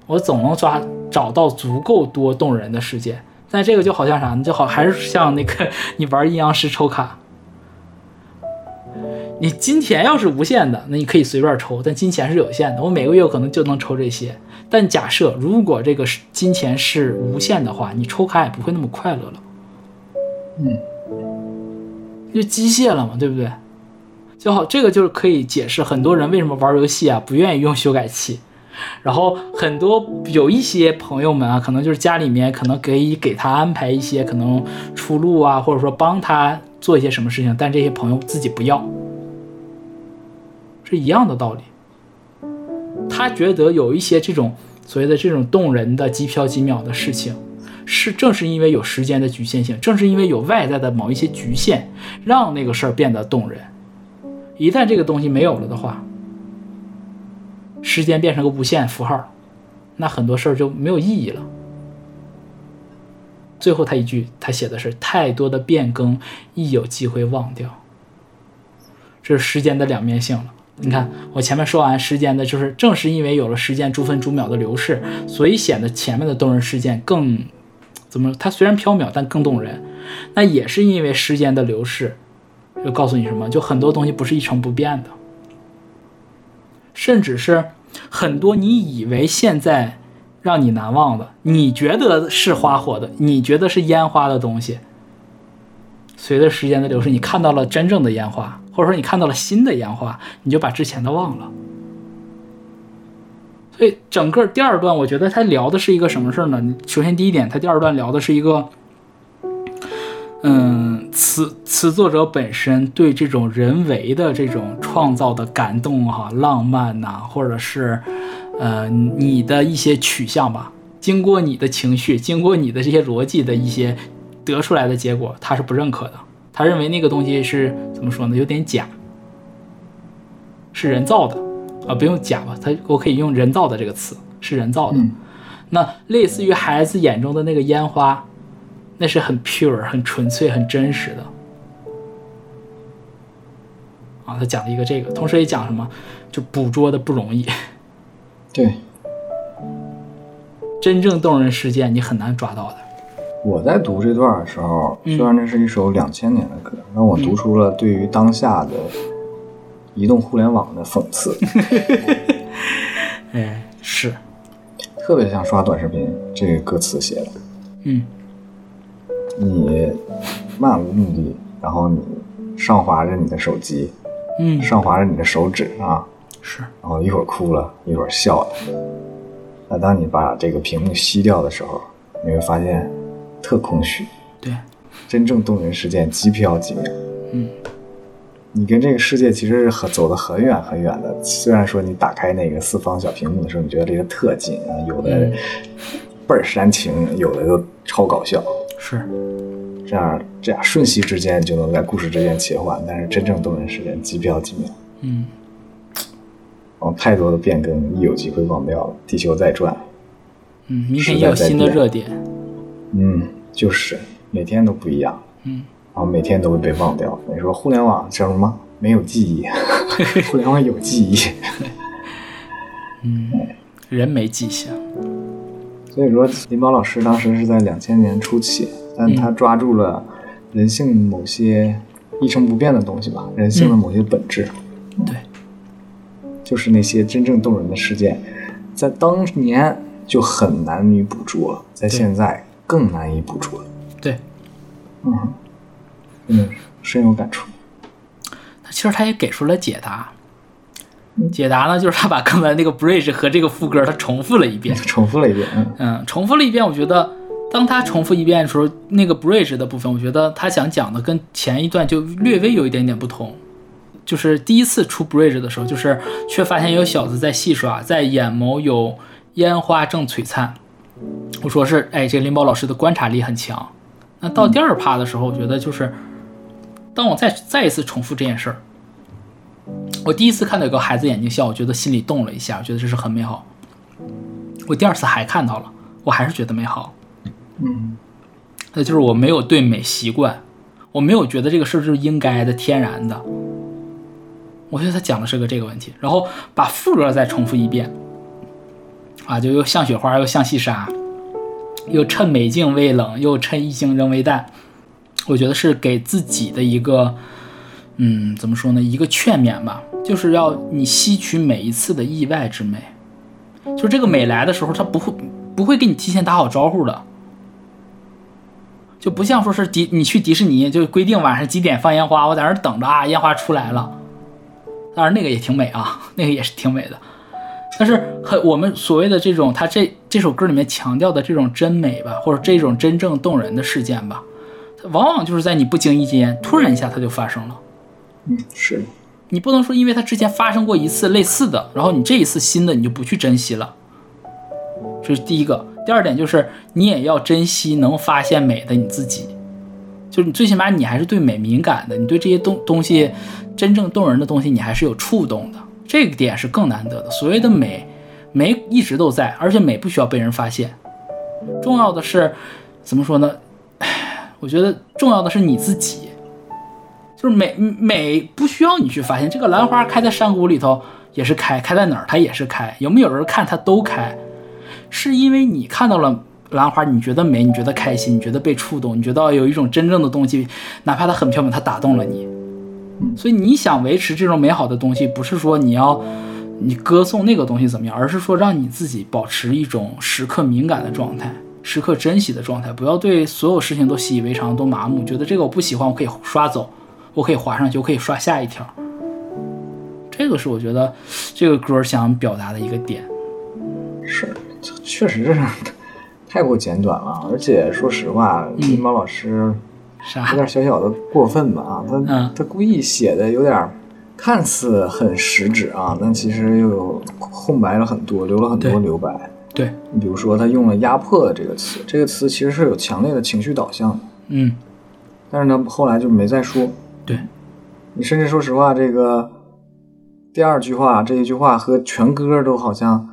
我总能抓找到足够多动人的事件。但这个就好像啥呢？就好还是像那个 你玩阴阳师抽卡，你金钱要是无限的，那你可以随便抽，但金钱是有限的。我每个月可能就能抽这些。但假设如果这个是金钱是无限的话，你抽卡也不会那么快乐了，嗯，就机械了嘛，对不对？就好，这个就是可以解释很多人为什么玩游戏啊不愿意用修改器。然后很多有一些朋友们啊，可能就是家里面可能可以给他安排一些可能出路啊，或者说帮他做一些什么事情，但这些朋友自己不要，是一样的道理。他觉得有一些这种所谓的这种动人的几飘几秒的事情，是正是因为有时间的局限性，正是因为有外在的某一些局限，让那个事儿变得动人。一旦这个东西没有了的话，时间变成个无限符号，那很多事儿就没有意义了。最后他一句，他写的是太多的变更，一有机会忘掉。这是时间的两面性了。你看，我前面说完时间的，就是正是因为有了时间逐分逐秒的流逝，所以显得前面的动人事件更怎么？它虽然缥缈，但更动人。那也是因为时间的流逝，就告诉你什么？就很多东西不是一成不变的。甚至是很多你以为现在让你难忘的，你觉得是花火的，你觉得是烟花的东西，随着时间的流逝，你看到了真正的烟花，或者说你看到了新的烟花，你就把之前的忘了。所以整个第二段，我觉得他聊的是一个什么事儿呢？首先第一点，他第二段聊的是一个，嗯，词词作者本身对这种人为的这种创造的感动哈、浪漫呐、或者是呃你的一些取向吧，经过你的情绪，经过你的这些逻辑的一些得出来的结果，他是不认可的。他认为那个东西是怎么说呢？有点假，是人造的啊，不用假吧？他我可以用人造的这个词，是人造的。嗯那类似于孩子眼中的那个烟花，那是很 pure、很纯粹、很真实的。啊，他讲了一个这个，同时也讲什么，就捕捉的不容易，对，真正动人事件你很难抓到的。我在读这段的时候，嗯虽然这是一首两千年的歌，但我读出了对于当下的移动互联网的讽刺，哎，是，特别像刷短视频。这个歌词写的，嗯你漫无目的，然后你上滑着你的手机，嗯，上滑着你的手指啊，是，然后一会儿哭了，一会儿笑了。那当你把这个屏幕熄掉的时候，你会发现特空虚。对，真正动人事件机飘几秒。嗯，你跟这个世界其实是很走得很远很远的。虽然说你打开那个四方小屏幕的时候，你觉得这个特近啊，有的嗯倍儿煽情，有的就超搞笑。是，这样这样瞬息之间就能在故事之间切换，但是真正动人时间几秒几秒。嗯然后太多的变更，一有机会忘掉了。地球在转，嗯，明天也有新的热点，嗯，就是每天都不一样，嗯然后每天都会被忘掉。你说互联网叫什么？没有记忆，互联网有记忆。嗯，人没记性，所以说，林宝老师当时是在两千年初期，但他抓住了人性某些一成不变的东西吧，人性的某些本质，对，就是那些真正动人的事件，在当年就很难以捕捉，在现在更难以捕捉。对，嗯，真的是深有感触。他其实他也给出了解答。解答呢，就是他把刚才那个 bridge 和这个副歌他重复了一遍，重复了一遍，嗯，嗯，重复了一遍。我觉得，当他重复一遍的时候，那个 bridge 的部分，我觉得他想讲的跟前一段就略微有一点点不同。就是第一次出 bridge 的时候，就是却发现有小子在戏耍，在眼眸有烟花正璀璨。我说是，哎，这个林宝老师的观察力很强，那到第二趴的时候，我觉得就是当我再再一次重复这件事儿，我第一次看到有个孩子眼睛笑，我觉得心里动了一下，我觉得这是很美好。我第二次还看到了，我还是觉得美好。嗯那就是我没有对美习惯，我没有觉得这个事儿是应该的、天然的。我觉得他讲的是个这个问题，然后把副歌再重复一遍，啊，就又像雪花，又像细沙，又趁美境未冷，又趁意境仍未淡。我觉得是给自己的一个，嗯，怎么说呢？一个劝勉吧，就是要你吸取每一次的意外之美。就这个美来的时候，它不会不会给你提前打好招呼的。就不像说是迪，你去迪士尼就规定晚上几点放烟花，我在那等着啊，烟花出来了。当然那个也挺美啊，那个也是挺美的。但是很我们所谓的这种，他这这首歌里面强调的这种真美吧，或者这种真正动人的事件吧，往往就是在你不经意间，突然一下它就发生了。是，你不能说因为它之前发生过一次类似的，然后你这一次新的你就不去珍惜了。这是第一个。第二点就是你也要珍惜能发现美的你自己，就是你最起码你还是对美敏感的，你对这些东东西真正动人的东西你还是有触动的，这个点是更难得的。所谓的美，美一直都在，而且美不需要被人发现。重要的是怎么说呢？唉，我觉得重要的是你自己。就是美美不需要你去发现，这个兰花开在山谷里头也是开，开在哪儿它也是开，有没有人看它都开，是因为你看到了兰花，你觉得美，你觉得开心，你觉得被触动，你觉得有一种真正的东西，哪怕它很飘渺，它打动了你。所以你想维持这种美好的东西，不是说你要你歌颂那个东西怎么样，而是说让你自己保持一种时刻敏感的状态，时刻珍惜的状态，不要对所有事情都习以为常，都麻木，觉得这个我不喜欢，我可以刷走。我可以划上去，我可以刷下一条。这个是我觉得这个歌想表达的一个点。是，确实是 太过简短了，而且说实话，金宝老师啥有点小小的过分吧啊，他、嗯他故意写的有点看似很实质啊，但其实又有空白了很多，留了很多留白。对，你比如说，他用了“压迫”这个词，这个词其实是有强烈的情绪导向的，嗯，但是呢，后来就没再说。对，你甚至说实话，这个第二句话这一句话和全歌都好像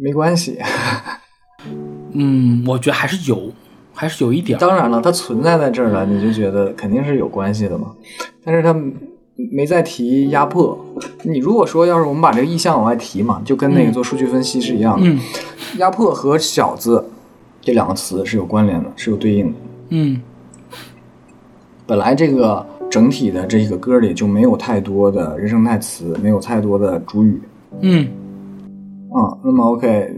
没关系。嗯，我觉得还是有，还是有一点。当然了，它存在在这儿了，你就觉得肯定是有关系的嘛。但是它没再提压迫。你如果说要是我们把这个意向往外提嘛，就跟那个做数据分析是一样的。嗯压迫和小子这两个词是有关联的，是有对应的。嗯本来这个整体的这个歌里就没有太多的人生代词，没有太多的主语。嗯啊、那么 OK，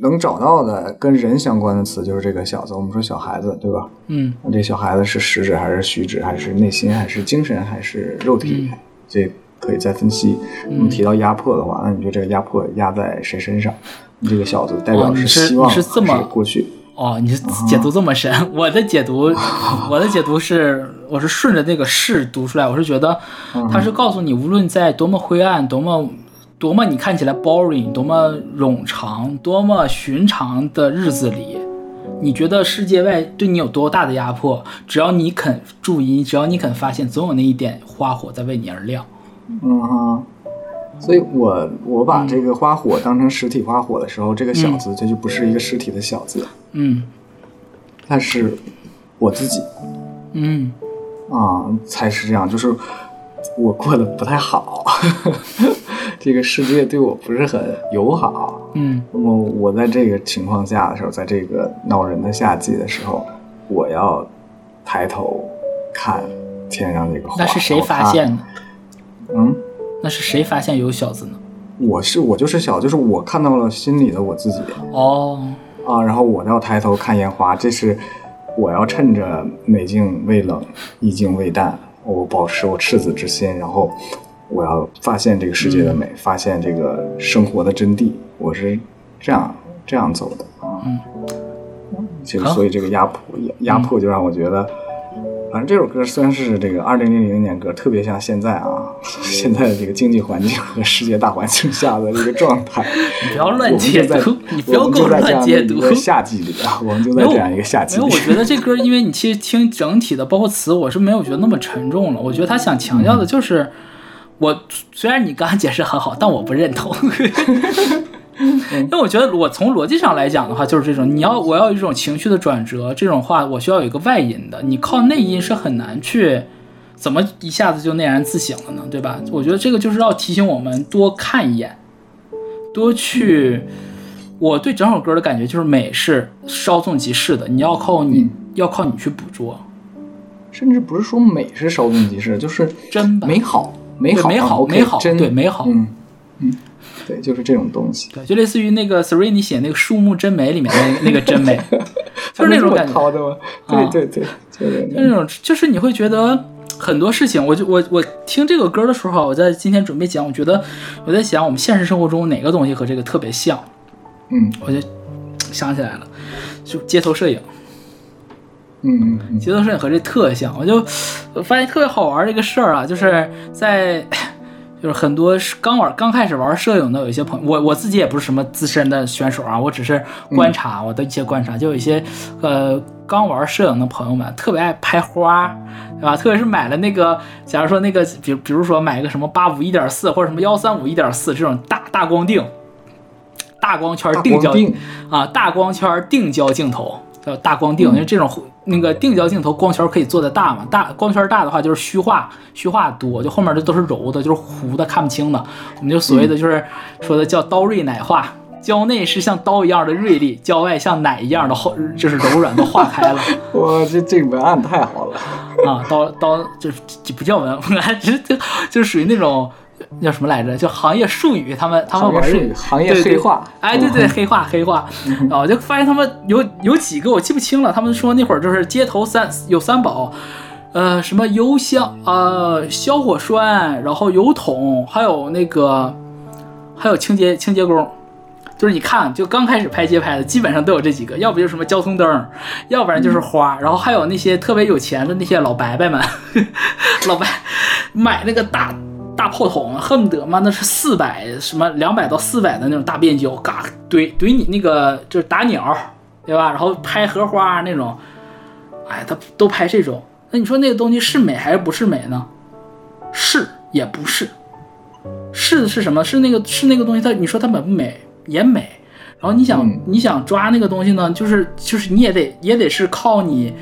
能找到的跟人相关的词就是这个小子，我们说小孩子，对吧？嗯那这小孩子是实指还是虚指，还是内心，还是精神，还是肉体？嗯这可以再分析。那么提到压迫的话，那你觉得这个压迫压在谁身上？你这个小子代表是希望，你是这么还过去？哦，你是解读这么深，我的解读，我的解读是，我是顺着那个势读出来，我是觉得，他是告诉你，无论在多么灰暗、多么多么你看起来 boring、多么冗长、多么寻常的日子里，你觉得世界外对你有多大的压迫，只要你肯注意，只要你肯发现，总有那一点花火在为你而亮。嗯哈。所以我我把这个花火当成实体花火的时候，这个小子这就不是一个实体的小子，嗯它是我自己嗯啊，才是这样。就是我过得不太好，这个世界对我不是很友好。嗯那么我在这个情况下的时候，在这个恼人的夏季的时候，我要抬头看天上这个花。那是谁发现的？嗯，那是谁发现有小子呢？我是我就是小，就是我看到了心里的我自己。哦，啊，然后我要抬头看烟花，这是我要趁着美境未冷，意境未淡，我保持我赤子之心，然后我要发现这个世界的美，发现这个生活的真谛，我是这样这样走的。啊。嗯。其实所以这个压迫压压迫就让我觉得，反正这首歌虽然是这个二零零零年歌，特别像现在啊，现在的这个经济环境和世界大环境下的这个状态。你不要乱解读，你不要给我乱解读。夏季里啊，我们就在这样一个夏季没有，里我。觉得这歌，因为你其实听整体的，包括词，我是没有觉得那么沉重了。我觉得他想强调的就是，我虽然你刚刚解释很好，但我不认同。因为我觉得我从逻辑上来讲的话，就是这种你要我要有一种情绪的转折，这种话我需要有一个外因的，你靠内因是很难去怎么一下子就内然自省了呢？对吧？我觉得这个就是要提醒我们多看一眼，多去。我对整首歌的感觉就是美是稍纵即逝的，你要靠你、嗯要靠你去捕捉，甚至不是说美是稍纵即逝，就是真吧美好，美好，美好美好真对美好嗯嗯，对，就是这种东西。对，就类似于那个 Serrini 写那个《树木真美》里面的那个那个真美，就是那种感觉。掏的吗？啊对对对，就是那种，就是你会觉得很多事情，我就我我听这个歌的时候，我在今天准备讲，我觉得我在想我们现实生活中哪个东西和这个特别像，嗯我就想起来了，就街头摄影，嗯嗯嗯街头摄影和这特像，我就我发现特别好玩的一个事儿啊，就是在。就是很多刚玩刚开始玩摄影的有一些朋友，我我自己也不是什么资深的选手啊，我只是观察、我的一些观察，就有一些呃刚玩摄影的朋友们特别爱拍花，对吧？特别是买了那个，假如说那个，比比如说买一个什么八五一点四或者什么幺三五一点四这种大大光定、大光圈定焦啊，大光圈定焦镜头叫大光定，因为这种那个定焦镜头光圈可以做的大嘛，大光圈大的话就是虚化，虚化多，就后面这都是柔的，就是糊的看不清的，我们就所谓的就是说的叫刀锐奶化。焦内是像刀一样的锐利，焦外像奶一样的厚，就是柔软都化开了 哇，这这个文案太好了。啊！刀刀就是这不叫文案，这 这就是属于那种叫什么来着？就行业术语，他们他们玩行业术语行业黑化哎，对对，黑化黑化。然后我就发现他们有有几个我记不清了，他们说那会儿就是街头三有三宝。呃，什么油箱呃消火栓，然后油桶，还有那个还有清洁清洁工，就是你看，就刚开始拍街拍的，基本上都有这几个，要不就是什么交通灯，要不然就是花，然后还有那些特别有钱的那些老伯伯们，老白买那个大大炮筒，恨不得嘛那是四百什么两百到四百的那种大变焦，嘎怼怼你那个就是打鸟，对吧？然后拍荷花那种，哎，他都拍这种，那你说那个东西是美还是不是美呢？是也不是，是的是什么？是那个是那个东西，它你说它美不美也美，然后你想、嗯你想抓那个东西呢，就是就是你也得也得是靠你，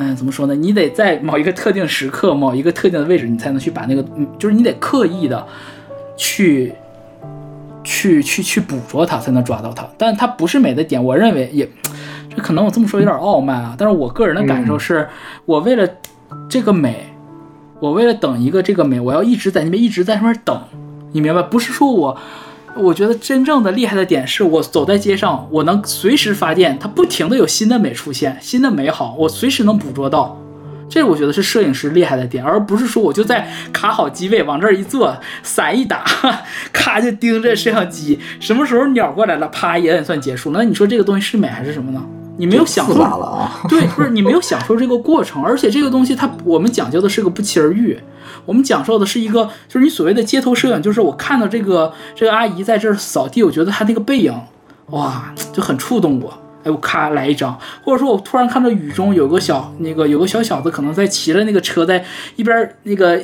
嗯，怎么说呢？你得在某一个特定时刻、某一个特定的位置，你才能去把那个，嗯就是你得刻意的去去去去捕捉它，才能抓到它。但它不是美的点，我认为也，这可能我这么说有点傲慢啊，但是我个人的感受是，我为了这个美，我为了等一个这个美，我要一直在那边一直在上面等，你明白？不是说我。我觉得真正的厉害的点是我走在街上，我能随时发现它不停的有新的美出现，新的美好，我随时能捕捉到。这我觉得是摄影师厉害的点，而不是说我就在卡好机位往这儿一坐，伞一打，咔就盯着摄像机，什么时候鸟过来了，啪一摁算结束了。那你说这个东西是美还是什么呢？你没有享受了啊。对，不是你没有享受这个过程，而且这个东西它我们讲究的是个不期而遇，我们讲授的是一个就是你所谓的街头摄影，就是我看到这个这个阿姨在这儿扫地，我觉得她那个背影，哇，就很触动我。哎，我咔来一张，或者说我突然看到雨中有个小那个有个小小子，可能在骑着那个车，在一边那个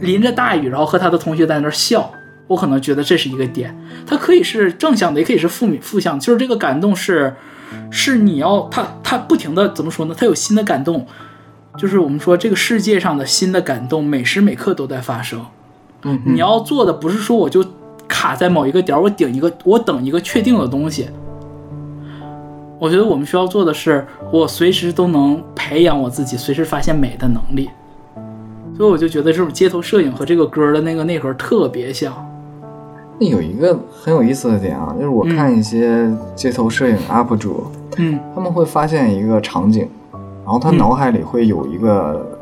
淋着大雨，然后和他的同学在那儿笑，我可能觉得这是一个点。它可以是正向的，也可以是负面负向，就是这个感动是是你要他他不停的怎么说呢？他有新的感动，就是我们说这个世界上的新的感动，每时每刻都在发生。嗯你要做的不是说我就卡在某一个点，我顶一个，我等一个确定的东西。我觉得我们需要做的是，我随时都能培养我自己，随时发现美的能力。所以我就觉得这种街头摄影和这个歌的那个内核特别像。那有一个很有意思的点啊，就是我看一些街头摄影 UP 主，嗯他们会发现一个场景，然后他嗯脑海里会有一个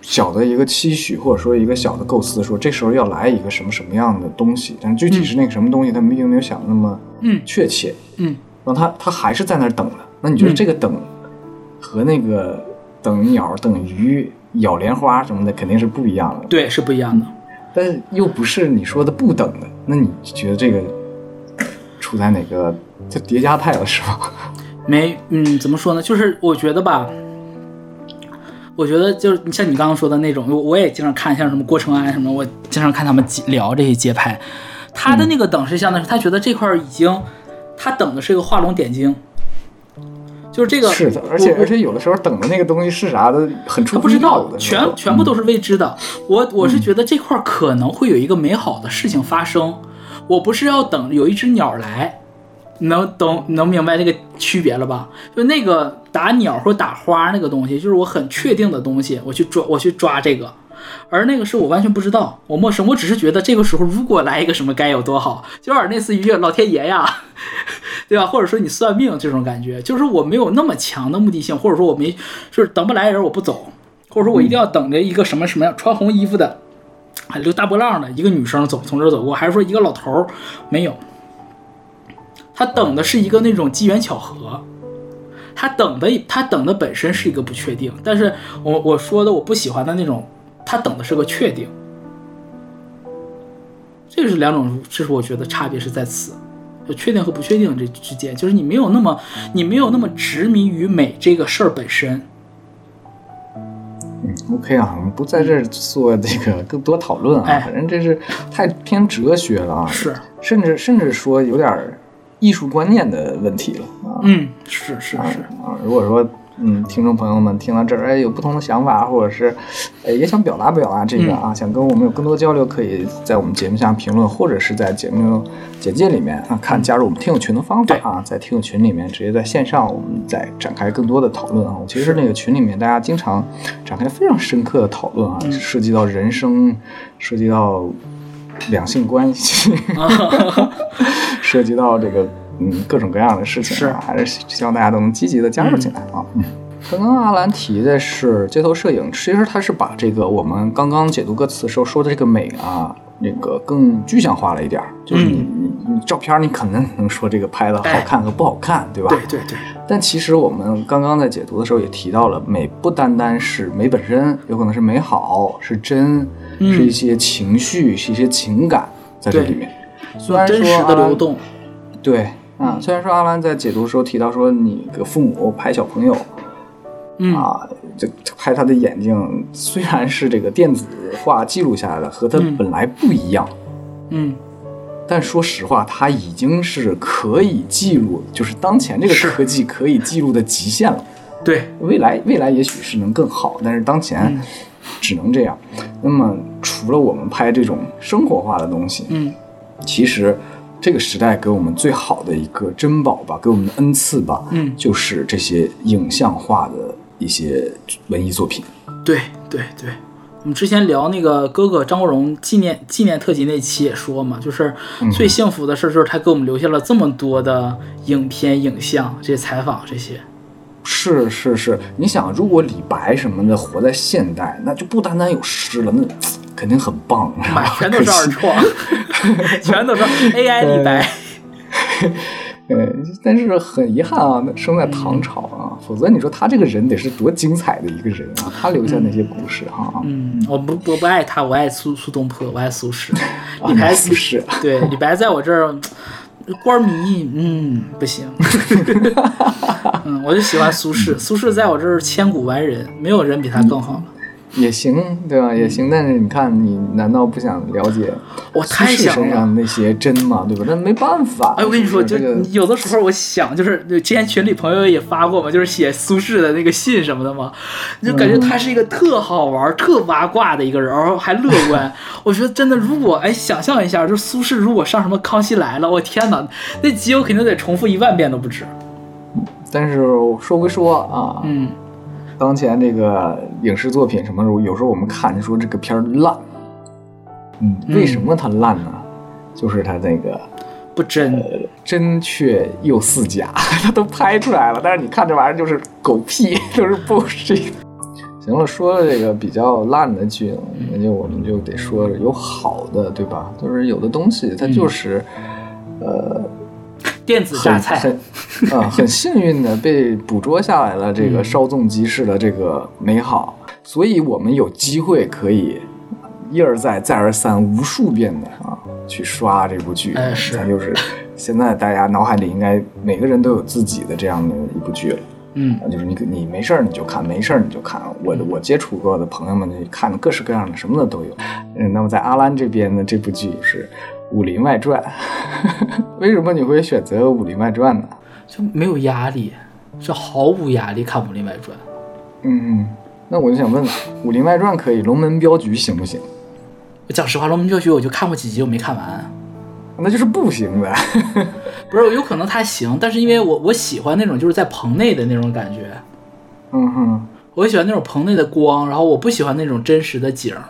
小的一个期许，或者说一个小的构思，说这时候要来一个什么什么样的东西，但是具体是那个什么东西，他们并没有想的那么嗯确切。嗯然后他他还是在那儿等了。那你觉得嗯这个等和那个等鸟、等鱼、咬莲花什么的，肯定是不一样的。对，是不一样的。但是又不是你说的不等的，那你觉得这个处在哪个就叠加态了是吧？没，嗯，怎么说呢？就是我觉得吧，我觉得就是你像你刚刚说的那种，我我也经常看像什么郭成安什么，我经常看他们聊这些街拍，他的那个等是相当于他觉得这块已经，他等的是一个画龙点睛，就是这个是的，而且而且有的时候等的那个东西是啥的，很出他不知道，的，全全部都是是未知的。我我是觉得这块可能会有一个美好的事情发生，我不是要等有一只鸟来，能懂能明白那个区别了吧？就那个打鸟或打花那个东西，就是我很确定的东西，我去抓我去抓这个。而那个是我完全不知道，我陌生，我只是觉得这个时候如果来一个什么该有多好，就有点类似于老天爷呀，对吧？或者说你算命这种感觉，就是我没有那么强的目的性，或者说我没就是等不来人我不走，或者说我一定要等着一个什么什么样穿红衣服的，还留大波浪的一个女生走从这儿走过，还是说一个老头儿没有，他等的是一个那种机缘巧合。他等的，他等的本身是一个不确定，但是我我说的我不喜欢的那种，他等的是个确定，这是两种，这是我觉得差别是在此，就确定和不确定这之间，就是你没有那么，你没有那么执迷于美这个事儿本身，嗯，OK 啊，我们不在这儿做这个更多讨论啊，哎反正这是太偏哲学了啊，是，甚至甚至说有点儿艺术观念的问题了啊。嗯，是是是，啊，如果说嗯，听众朋友们听到这儿，哎，有不同的想法，或者是，哎，也想表达表达这个啊，想跟我们有更多交流，可以在我们节目下评论，或者是在节目简介里面啊，看加入我们听友群的方法啊，在听友群里面直接在线上，我们再展开更多的讨论啊。其实那个群里面，大家经常展开非常深刻的讨论啊，涉及到人生，涉及到两性关系，涉及到这个嗯各种各样的事情啊，还是希望大家都能积极的加入进来啊。嗯。刚刚阿兰提的是街头摄影，其实他是把这个我们刚刚解读歌词时候说的这个美啊，那个更具象化了一点儿，就是你你你照片你可能能说这个拍的好看和不好看，对吧？对对对，但其实我们刚刚在解读的时候也提到了，美不单单是美本身，有可能是美好，是真，嗯。是一些情绪，是一些情感在这里面。虽然真实的流动，对，啊，虽然说阿兰在解读的时候提到说，你个父母拍小朋友嗯。啊，这这拍他的眼睛，虽然是这个电子化记录下来的，和他嗯。本来不一样，嗯，但说实话，它已经是可以记录，就是当前这个是。科技可以记录的极限了。对，未来未来也许是能更好，但是当前嗯。只能这样。那么除了我们拍这种生活化的东西，嗯其实这个时代给我们最好的一个珍宝吧，给我们的恩赐吧，嗯就是这些影像化的一些文艺作品。对对对，我们之前聊那个哥哥张国荣纪念纪念特辑那期也说嘛，就是最幸福的事就是他给我们留下了这么多的影片、影像、这些采访这些。是是是，你想，如果李白什么的活在现代，那就不单单有诗了，那肯定很棒，全都是二创，全都是 AI 李白。对，但是很遗憾啊，那生在唐朝啊，否则你说他这个人得是多精彩的一个人啊，他留下那些故事哈、嗯，我不我不爱他，我爱苏苏东坡，我爱苏轼。啊，李白苏轼，对李白在我这儿官迷，嗯，不行。嗯，我就喜欢苏轼，苏轼在我这儿千古完人，没有人比他更好了。也行，对吧？也行，但是你看，你难道不想了解我太想了。身上那些真吗？对吧？那没办法。哎，我跟你说，就有的时候我想，就是之前群里朋友也发过嘛，就是写苏轼的那个信什么的嘛，就感觉他是一个特好玩、特八卦的一个人，然后还乐观。我觉得真的，如果哎，想象一下，就苏轼如果上什么《康熙来了》，我天哪，那集我肯定得重复一万遍都不止。但是说归说啊，嗯，当前这个影视作品什么，有时候我们看就说这个片儿烂，嗯，为什么它烂呢？就是它那个不真。真却又似假，它都拍出来了，但是你看这玩意儿就是狗屁，都是 bullshit。行了，说了这个比较烂的剧，那就我们就得说有好的，对吧？就是有的东西它就是，呃，电子榨菜，啊，很幸运的被捕捉下来了这个稍纵即逝的这个美好，所以我们有机会可以一而再再而三无数遍的啊去刷这部剧。哎是咱就是现在大家脑海里应该每个人都有自己的这样的一部剧了。嗯啊，就是你你没事儿你就看，没事儿你就看。我我接触过的朋友们看的各式各样的，什么的都有。嗯，那么在阿兰这边呢，这部剧是《武林外传 》。为什么你会选择《武林外传》呢？就没有压力，是毫无压力看《武林外传》。嗯，那我就想问了，《武林外传》可以龙门镖局行不行？讲实话，《龙门镖局》我就看过几集，我没看完。那就是不行呗。不是，有可能它行，但是因为我我喜欢那种就是在棚内的那种感觉，嗯哼，我喜欢那种棚内的光，然后我不喜欢那种真实的景儿。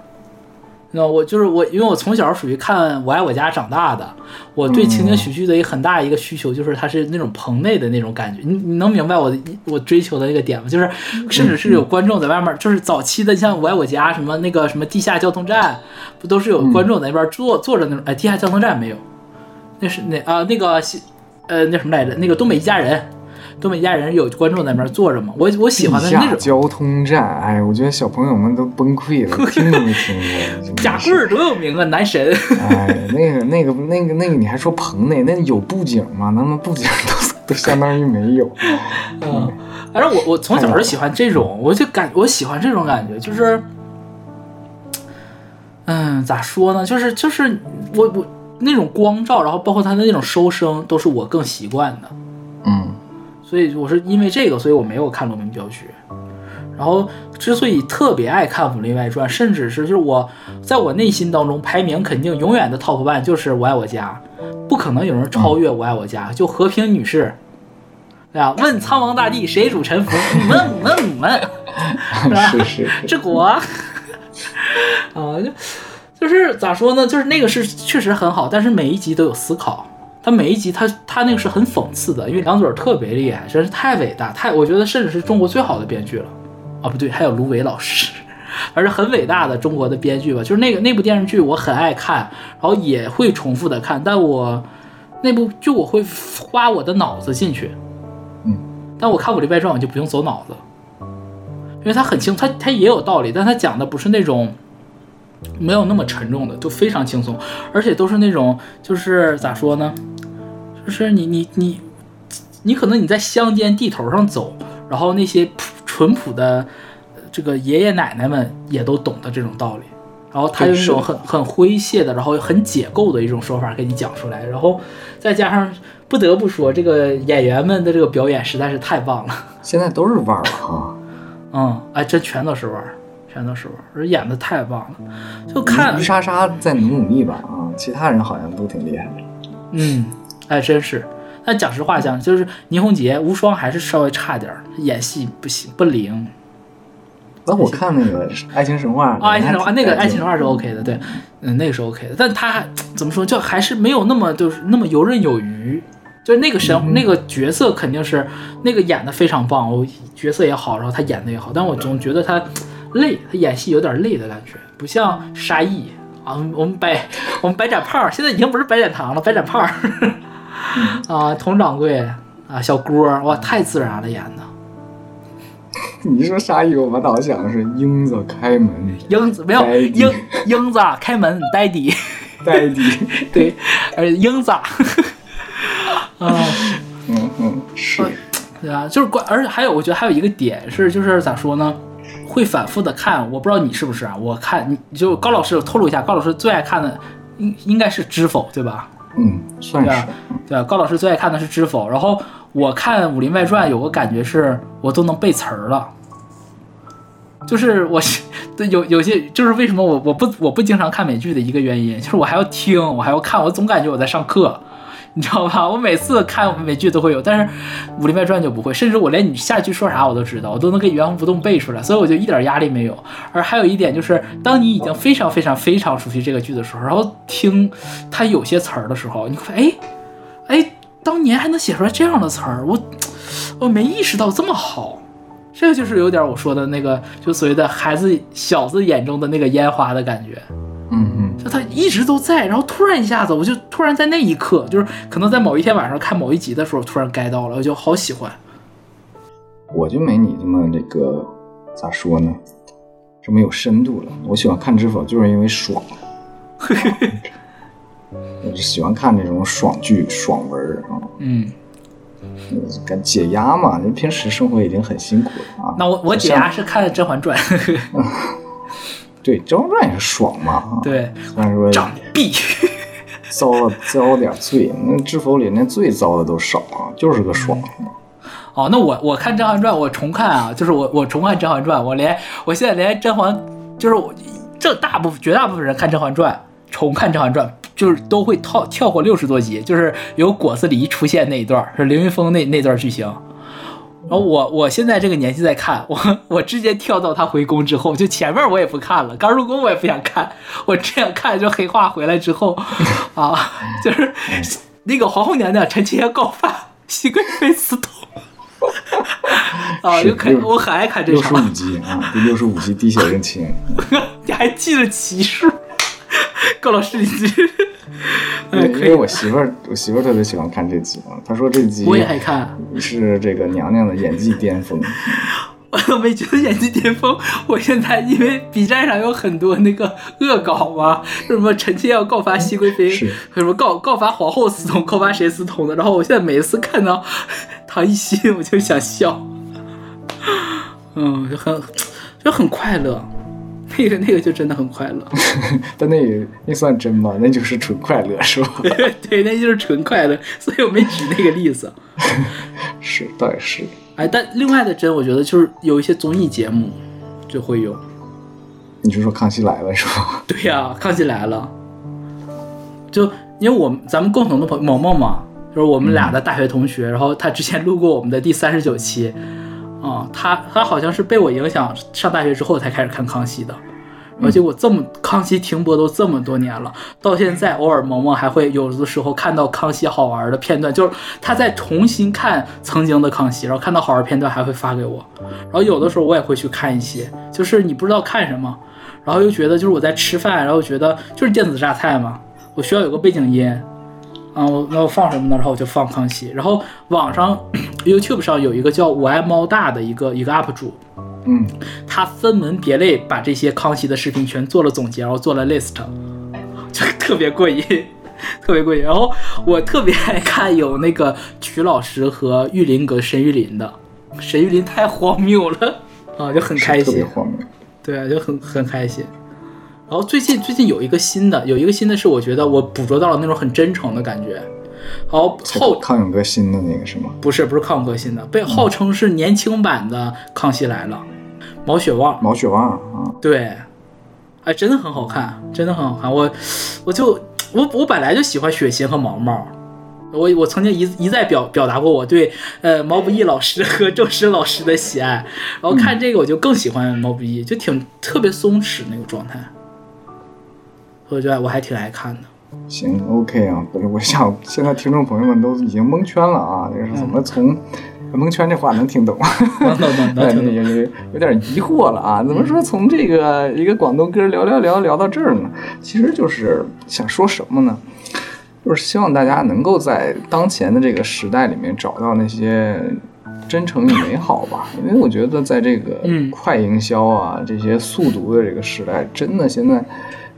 那我就是我，因为我从小属于看《我爱我家》长大的，我对情景喜剧的一个很大一个需求就是它是那种棚内的那种感觉。你你能明白我的我追求的那个点吗？就是甚至是有观众在外面，就是早期的像《我爱我家》什么那个什么地下交通站，不都是有观众在那边坐坐着那种？哎，地下交通站没有，那是那啊那个西呃那什么来着？那个东北一家人，东北一家人有观众在那边坐着嘛？我我喜欢的是那种。交通站，哎，我觉得小朋友们都崩溃了，听都没听过。贾贵儿多有名啊，男神。哎，那个、那个、那个、那个，你还说棚内那有布景吗？那么布景都都相当于没有。嗯，反正我我从小就喜欢这种，我就感我喜欢这种感觉，就是，嗯，咋说呢？就是就是我我那种光照，然后包括它的那种收声，都是我更习惯的。嗯所以我是因为这个，所以我没有看《龙门镖局》。然后之所以特别爱看《武林外传》，甚至是就是我在我内心当中排名肯定永远的 top one 就是《我爱我家》，不可能有人超越《我爱我家》。就和平女士，对吧？问苍茫大地谁主沉浮？你们你们你们，是吧？是是是，治国 啊，就就是咋说呢？就是那个是确实很好，但是每一集都有思考。他每一集他他那个是很讽刺的，因为梁左特别厉害，真是太伟大，太我觉得甚至是中国最好的编剧了。啊，不对，还有芦苇老师，而是很伟大的中国的编剧吧。就是那个那部电视剧我很爱看，然后也会重复的看，但我那部就我会花我的脑子进去。嗯，但我看《武林外传》我就不用走脑子，因为他很清，他他也有道理，但他讲的不是那种没有那么沉重的，就非常轻松，而且都是那种就是咋说呢，就是你你你你可能你在乡间地头上走，然后那些朴淳朴的呃这个爷爷奶奶们也都懂得这种道理。然后他用一种很很诙谐的，然后很解构的一种说法给你讲出来，然后再加上不得不说，这个演员们的这个表演实在是太棒了。现在都是腕儿了哈。嗯，哎，这全都是腕儿，全都是腕儿，而演的太棒了。就看于，莎莎在努努力吧啊，其他人好像都挺厉害的。嗯，哎，真是。但讲实话讲，就是倪虹洁、无双还是稍微差点儿，演戏不行，不灵。那我看那个《爱情神话》啊，爱情神话那个爱情神话是哦 OK 的，对，嗯，那个是 OK 的，但他怎么说，就还是没有那么就是那么游刃有余。就是那个神、那个角色肯定是那个演的非常棒，我角色也好，然后他演的也好，但我总觉得他累，他演戏有点累的感觉，不像沙溢啊，我们白我们白 展胖现在已经不是白展堂了，白展胖 啊，佟掌柜啊，小郭哇，太自然了演的。你说沙溢，我倒想的是英子开门，英子没有英英子开门，daddy，呆迪，对，而且英子，啊，嗯嗯是，对啊，就是关，而且还有，我觉得还有一个点是，就是咋说呢，会反复的看，我不知道你是不是啊？我看你就高老师透露一下，高老师最爱看的应应该是《知否》对吧？嗯算是对啊，对啊，高老师最爱看的是《知否》，然后我看《武林外传》有个感觉是，我都能背词儿了。就是我是对有有些就是为什么我我不我不经常看美剧的一个原因，就是我还要听，我还要看，我总感觉我在上课，你知道吧？我每次看美剧都会有，但是《武林外传》就不会，甚至我连你下一句说啥我都知道，我都能给原封不动背出来，所以我就一点压力没有。而还有一点就是，当你已经非常非常非常熟悉这个剧的时候，然后听它有些词儿的时候，你会发现，哎哎，当年还能写出来这样的词儿，我我没意识到这么好。这个就是有点我说的那个，就所谓的孩子小子眼中的那个烟花的感觉，嗯嗯，就他一直都在，然后突然一下子，我就突然在那一刻，就是可能在某一天晚上看某一集的时候，突然 get 到了，我就好喜欢。我就没你这么这个咋说呢，这么有深度了。我喜欢看知否，就是因为爽。我就喜欢看这种爽剧、爽文儿啊，嗯，感解压嘛。你平时生活已经很辛苦了啊。那我我解压是看《甄嬛传》对《甄嬛传》也是爽嘛啊。，对，虽然说长臂。遭了遭了点罪，那知否里连罪遭的都少啊，就是个爽。哦，那我我看《甄嬛传》，我重看啊，就是我我重看《甄嬛传》，我连我现在连甄嬛，就是我这大部分绝大部分人看《甄嬛传》，重看《甄嬛传》，就是都会跳跳过六十多集，就是有果子狸出现那一段，是凌云峰那那段剧情。然后我我现在这个年纪在看，我我直接跳到他回宫之后，就前面我也不看了，刚入宫我也不想看，我这样看就黑化回来之后，啊，就是那个皇后娘娘陈清告发熹贵妃私通，啊，是就看六我很爱看这场六十五，集啊，第六十五集滴血认亲。你还记得集数？高老师，你这，哎，可以因为，我媳妇儿，我媳妇儿特别喜欢看这集嘛，她说这集我也爱看。是这个娘娘的演技巅峰。我都没觉得演技巅峰。我现在因为 B 站上有很多那个恶搞嘛，什么臣妾要告发熹贵妃，什么告告发皇后私通，告发谁私通的。然后我现在每一次看到唐艺昕，我就想笑，嗯，就很就很快乐。那个那个就真的很快乐，但那也那算真吗？那就是纯快乐是吧？对，那就是纯快乐，所以我没举那个例子。是，倒也是。哎，但另外的真，我觉得就是有一些综艺节目就会有，你是说《康熙来了》是吧？对呀、康熙来了，就因为我们咱们共同的朋友萌萌嘛，就是我们俩的大学同学，然后他之前录过我们的第三十九期，啊、他他好像是被我影响，上大学之后才开始看康熙的。而且我这么康熙停播都这么多年了，到现在偶尔萌萌还会有的时候看到康熙好玩的片段，就是他在重新看曾经的康熙，然后看到好玩片段还会发给我，然后有的时候我也会去看一些，就是你不知道看什么，然后又觉得就是我在吃饭，然后觉得就是电子榨菜嘛，我需要有个背景音，啊，我那我放什么呢？然后我就放康熙。然后网上 YouTube 上有一个叫我爱猫大的一个一个 UP 主，嗯，他分门别类把这些康熙的视频全做了总结，然后做了 list，就特别过瘾，特别过瘾。然后我特别爱看有那个曲老师和玉林哥沈玉林的，沈玉林太荒谬了啊，就很开心特别。荒谬。对啊，就很很开心。然后最近最近有一个新的，有一个新的是我觉得我捕捉到了那种很真诚的感觉。好后康永哥新的那个是吗？不是不是康永哥新的，被号称是年轻版的《康熙来了》，毛血旺。毛血旺啊，对，哎，真的很好看，真的很好看。我我就我我本来就喜欢雪琴和毛毛。我我曾经一一再表表达过我对呃毛不易老师和周深老师的喜爱，然后看这个我就更喜欢毛不易，就挺特别松弛那个状态，我觉得我还挺爱看的。行，OK 啊。不是，我想现在听众朋友们都已经蒙圈了啊，就是怎么从蒙圈这话能听懂？能能能能听懂有有有点疑惑了啊！怎么说从这个一个广东歌聊聊聊聊到这儿呢？其实就是想说什么呢？就是希望大家能够在当前的这个时代里面找到那些真诚与美好吧，因为我觉得在这个嗯快营销啊、这些速读的这个时代，真的现在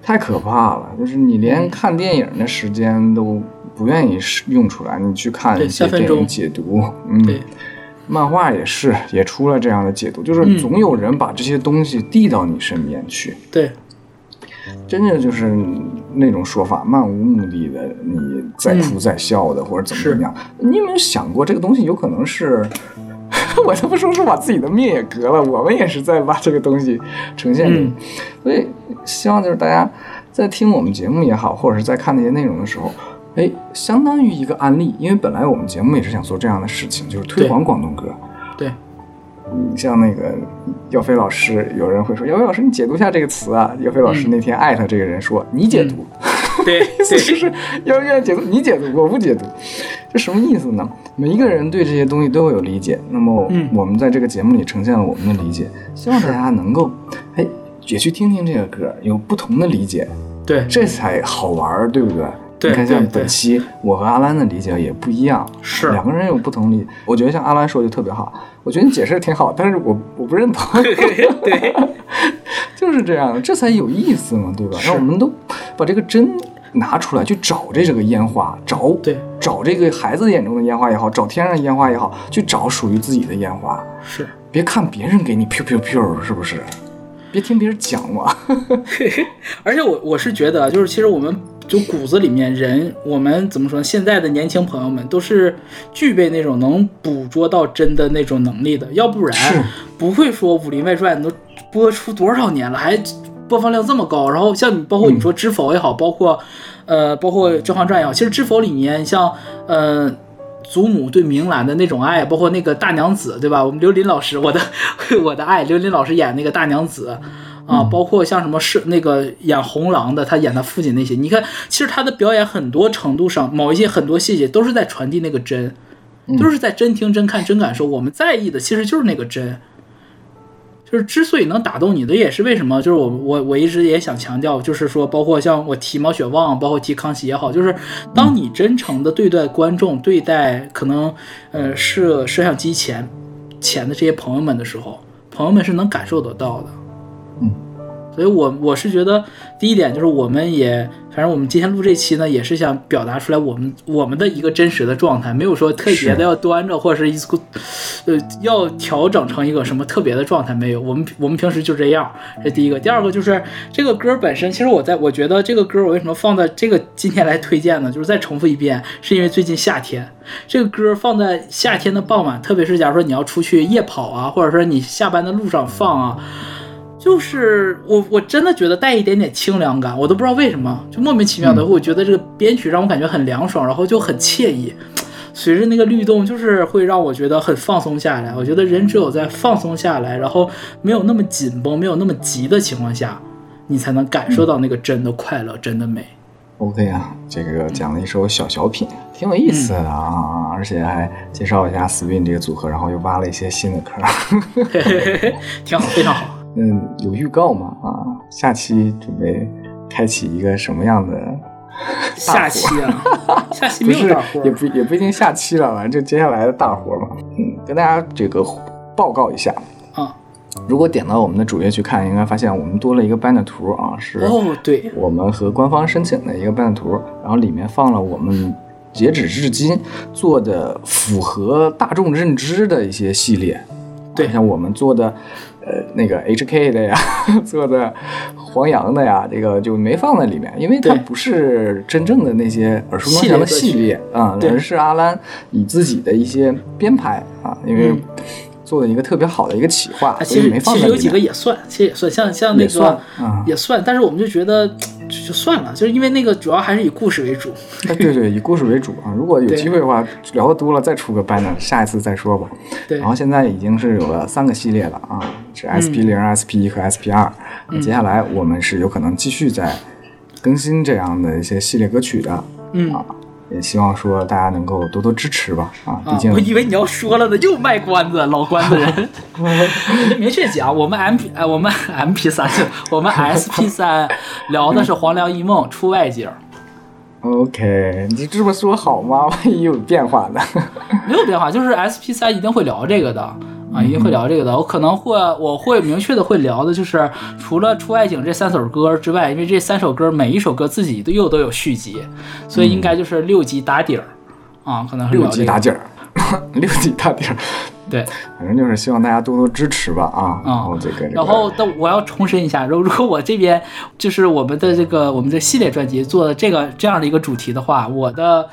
太可怕了。就是你连嗯看电影的时间都不愿意用出来，你去看一些电影解读，嗯，漫画也是也出了这样的解读，就是嗯总有人把这些东西递到你身边去。对，真的就是那种说法，漫无目的的，你在哭在笑的，或者怎么怎么样。你有没有想过，这个东西有可能是，我都不说是把自己的命也革了，我们也是在把这个东西呈现给你。嗯所以希望就是大家在听我们节目也好，或者是在看那些内容的时候。哎，相当于一个案例，因为本来我们节目也是想做这样的事情，就是推广广东歌。对，你像那个耀飞老师，有人会说：“耀飞老师，你解读一下这个词啊。”耀飞老师嗯那天艾特这个人说：“你解读。对意思就，是要愿意解读，你解读，我不解读，这什么意思呢？每一个人对这些东西都会有理解。那么嗯我们在这个节目里呈现了我们的理解，希望大家能够哎也去听听这个歌，有不同的理解，对这才好玩儿，对不对？对你看，像本期我和阿兰的理解也不一样，是两个人有不同理。我觉得像阿兰说的就特别好，我觉得你解释的挺好，但是我我不认同。对，就是这样，这才有意思嘛，对吧？是让我们都把这个针拿出来去找这这个烟花，找对找这个孩子眼中的烟花也好，找天上的烟花也好，去找属于自己的烟花。是。别看别人给你 pew pew pew，是不是？别听别人讲嘛。而且我我是觉得，就是其实我们就骨子里面人，我们怎么说呢？现在的年轻朋友们都是具备那种能捕捉到真的那种能力的，要不然不会说《武林外传》都播出多少年了，还播放量这么高。然后像你，包括你说《知否》也好，包括呃，包括《甄嬛传》也好，其实《知否》里面像呃。祖母对明兰的那种爱，包括那个大娘子，对吧？我们刘琳老师，我的 我的爱，刘琳老师演那个大娘子，啊，包括像什么是那个演红狼的，他演他父亲那些，你看，其实他的表演很多程度上，某一些很多细节都是在传递那个真，都是在真听、真看、真感受。我们在意的其实就是那个真。就是之所以能打动你的，也是为什么？就是我我我一直也想强调，就是说，包括像我提毛血旺，包括提康熙也好，就是当你真诚的对待观众，对待可能呃摄摄像机前前的这些朋友们的时候，朋友们是能感受得到的。嗯，所以我我是觉得第一点就是我们也，反正我们今天录这期呢，也是想表达出来我们我们的一个真实的状态，没有说特别的要端着，或者是一个呃要调整成一个什么特别的状态，没有。我们我们平时就这样，这第一个。第二个就是这个歌本身，其实我在我觉得这个歌我为什么放在这个今天来推荐呢？就是再重复一遍，是因为最近夏天，这个歌放在夏天的傍晚，特别是假如说你要出去夜跑啊，或者说你下班的路上放啊。就是我，我真的觉得带一点点清凉感，我都不知道为什么，就莫名其妙的，我觉得这个编曲让我感觉很凉爽，然后就很惬意。随着那个律动，就是会让我觉得很放松下来。我觉得人只有在放松下来，然后没有那么紧绷、没有那么急的情况下，你才能感受到那个真的快乐、真的美。OK 啊，这个讲了一首小小品，挺有意思的啊，而且还介绍一下 Swing 这个组合，然后又挖了一些新的坑。嘿嘿嘿嘿，挺好，非常好。嗯，有预告吗？啊，下期准备开启一个什么样的？下期啊，下期不是没有大活，也不也不一定下期了，反正就接下来的大活嘛。嗯，跟大家这个报告一下，啊。如果点到我们的主页去看，应该发现我们多了一个 banner 图啊，是哦，对，我们和官方申请的一个 banner 图，然后里面放了我们截止至今做的符合大众认知的一些系列，对像我们做的呃那个 HK 的呀，做的黄洋的呀，这个就没放在里面，因为它不是真正的那些耳熟能详的系列啊，对。而是阿兰以自己的一些编排啊，因为嗯做的一个特别好的一个企划，其实没放有几个也算，其实也算，像像那也算个啊也算，但是我们就觉得就就算了，就是因为那个主要还是以故事为主。哎，对对，以故事为主啊。如果有机会的话，聊的多了再出个 banner，下一次再说吧。对然后现在已经是有了三个系列了啊，是嗯 SP 零、SP 一和 SP 二。那接下来我们是有可能继续再更新这样的一些系列歌曲的嗯啊，也希望说大家能够多多支持吧啊，毕啊，竟我以为你要说了呢，又卖关子，老关子人。明确讲，我们 M P 哎，我们 M P 三，我们 S P 三聊的是《黄粱一梦》出外景，OK，你这么说好吗？万一有变化呢？没有变化，就是 S P 三一定会聊这个的啊，一定会聊这个的。我可能会我会明确的会聊的，就是除了出外景这三首歌之外，因为这三首歌每一首歌自己都又都有续集，所以应该就是六集打底儿啊，可能是六聊这个。级打底儿，六级打底儿，对，反正就是希望大家多多支持吧啊。然后这个，然后，但我要重申一下，如 如果我这边就是我们的这个我们的系列专辑做的这个这样的一个主题的话，我的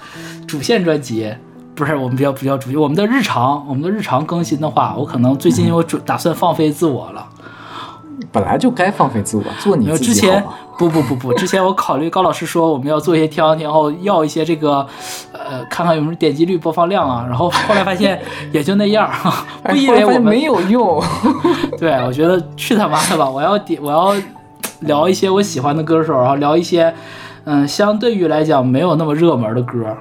主线专辑不是我们比较比较主题，我们的日常我们的日常更新的话，我可能最近我准打算放飞自我了。本来就该放飞自我，做你之前。不不不不，之前我考虑高老师说我们要做一些天王天后，要一些这个呃看看有没有点击率播放量啊，然后后来发现 也就那样，不以为我们没有用。对，我觉得去他妈的吧！我要点，我要聊一些我喜欢的歌手，然后聊一些，嗯，相对于来讲没有那么热门的歌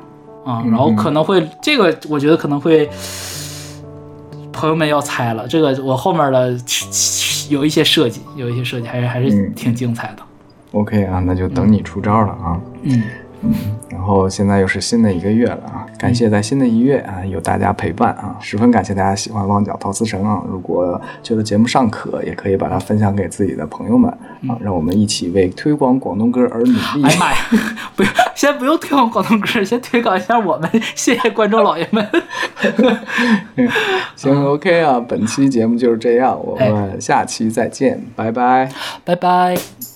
啊，然后可能会这个，我觉得可能会朋友们要猜了，这个我后面的有一些设计，有一些设计还是还是嗯挺精彩的。OK 啊，那就等你出招了啊。嗯，然后现在又是新的一个月了啊，感谢在新的一月啊有大家陪伴啊，十分感谢大家喜欢《旺角陶瓷城》啊。如果觉得节目尚可，也可以把它分享给自己的朋友们啊，让我们一起为推广广东歌而努力。哎呀妈呀，不用，先不用推广广东歌，先推广一下我们，谢谢观众老爷们。行，OK 啊，本期节目就是这样，我们下期再见，拜拜。拜拜。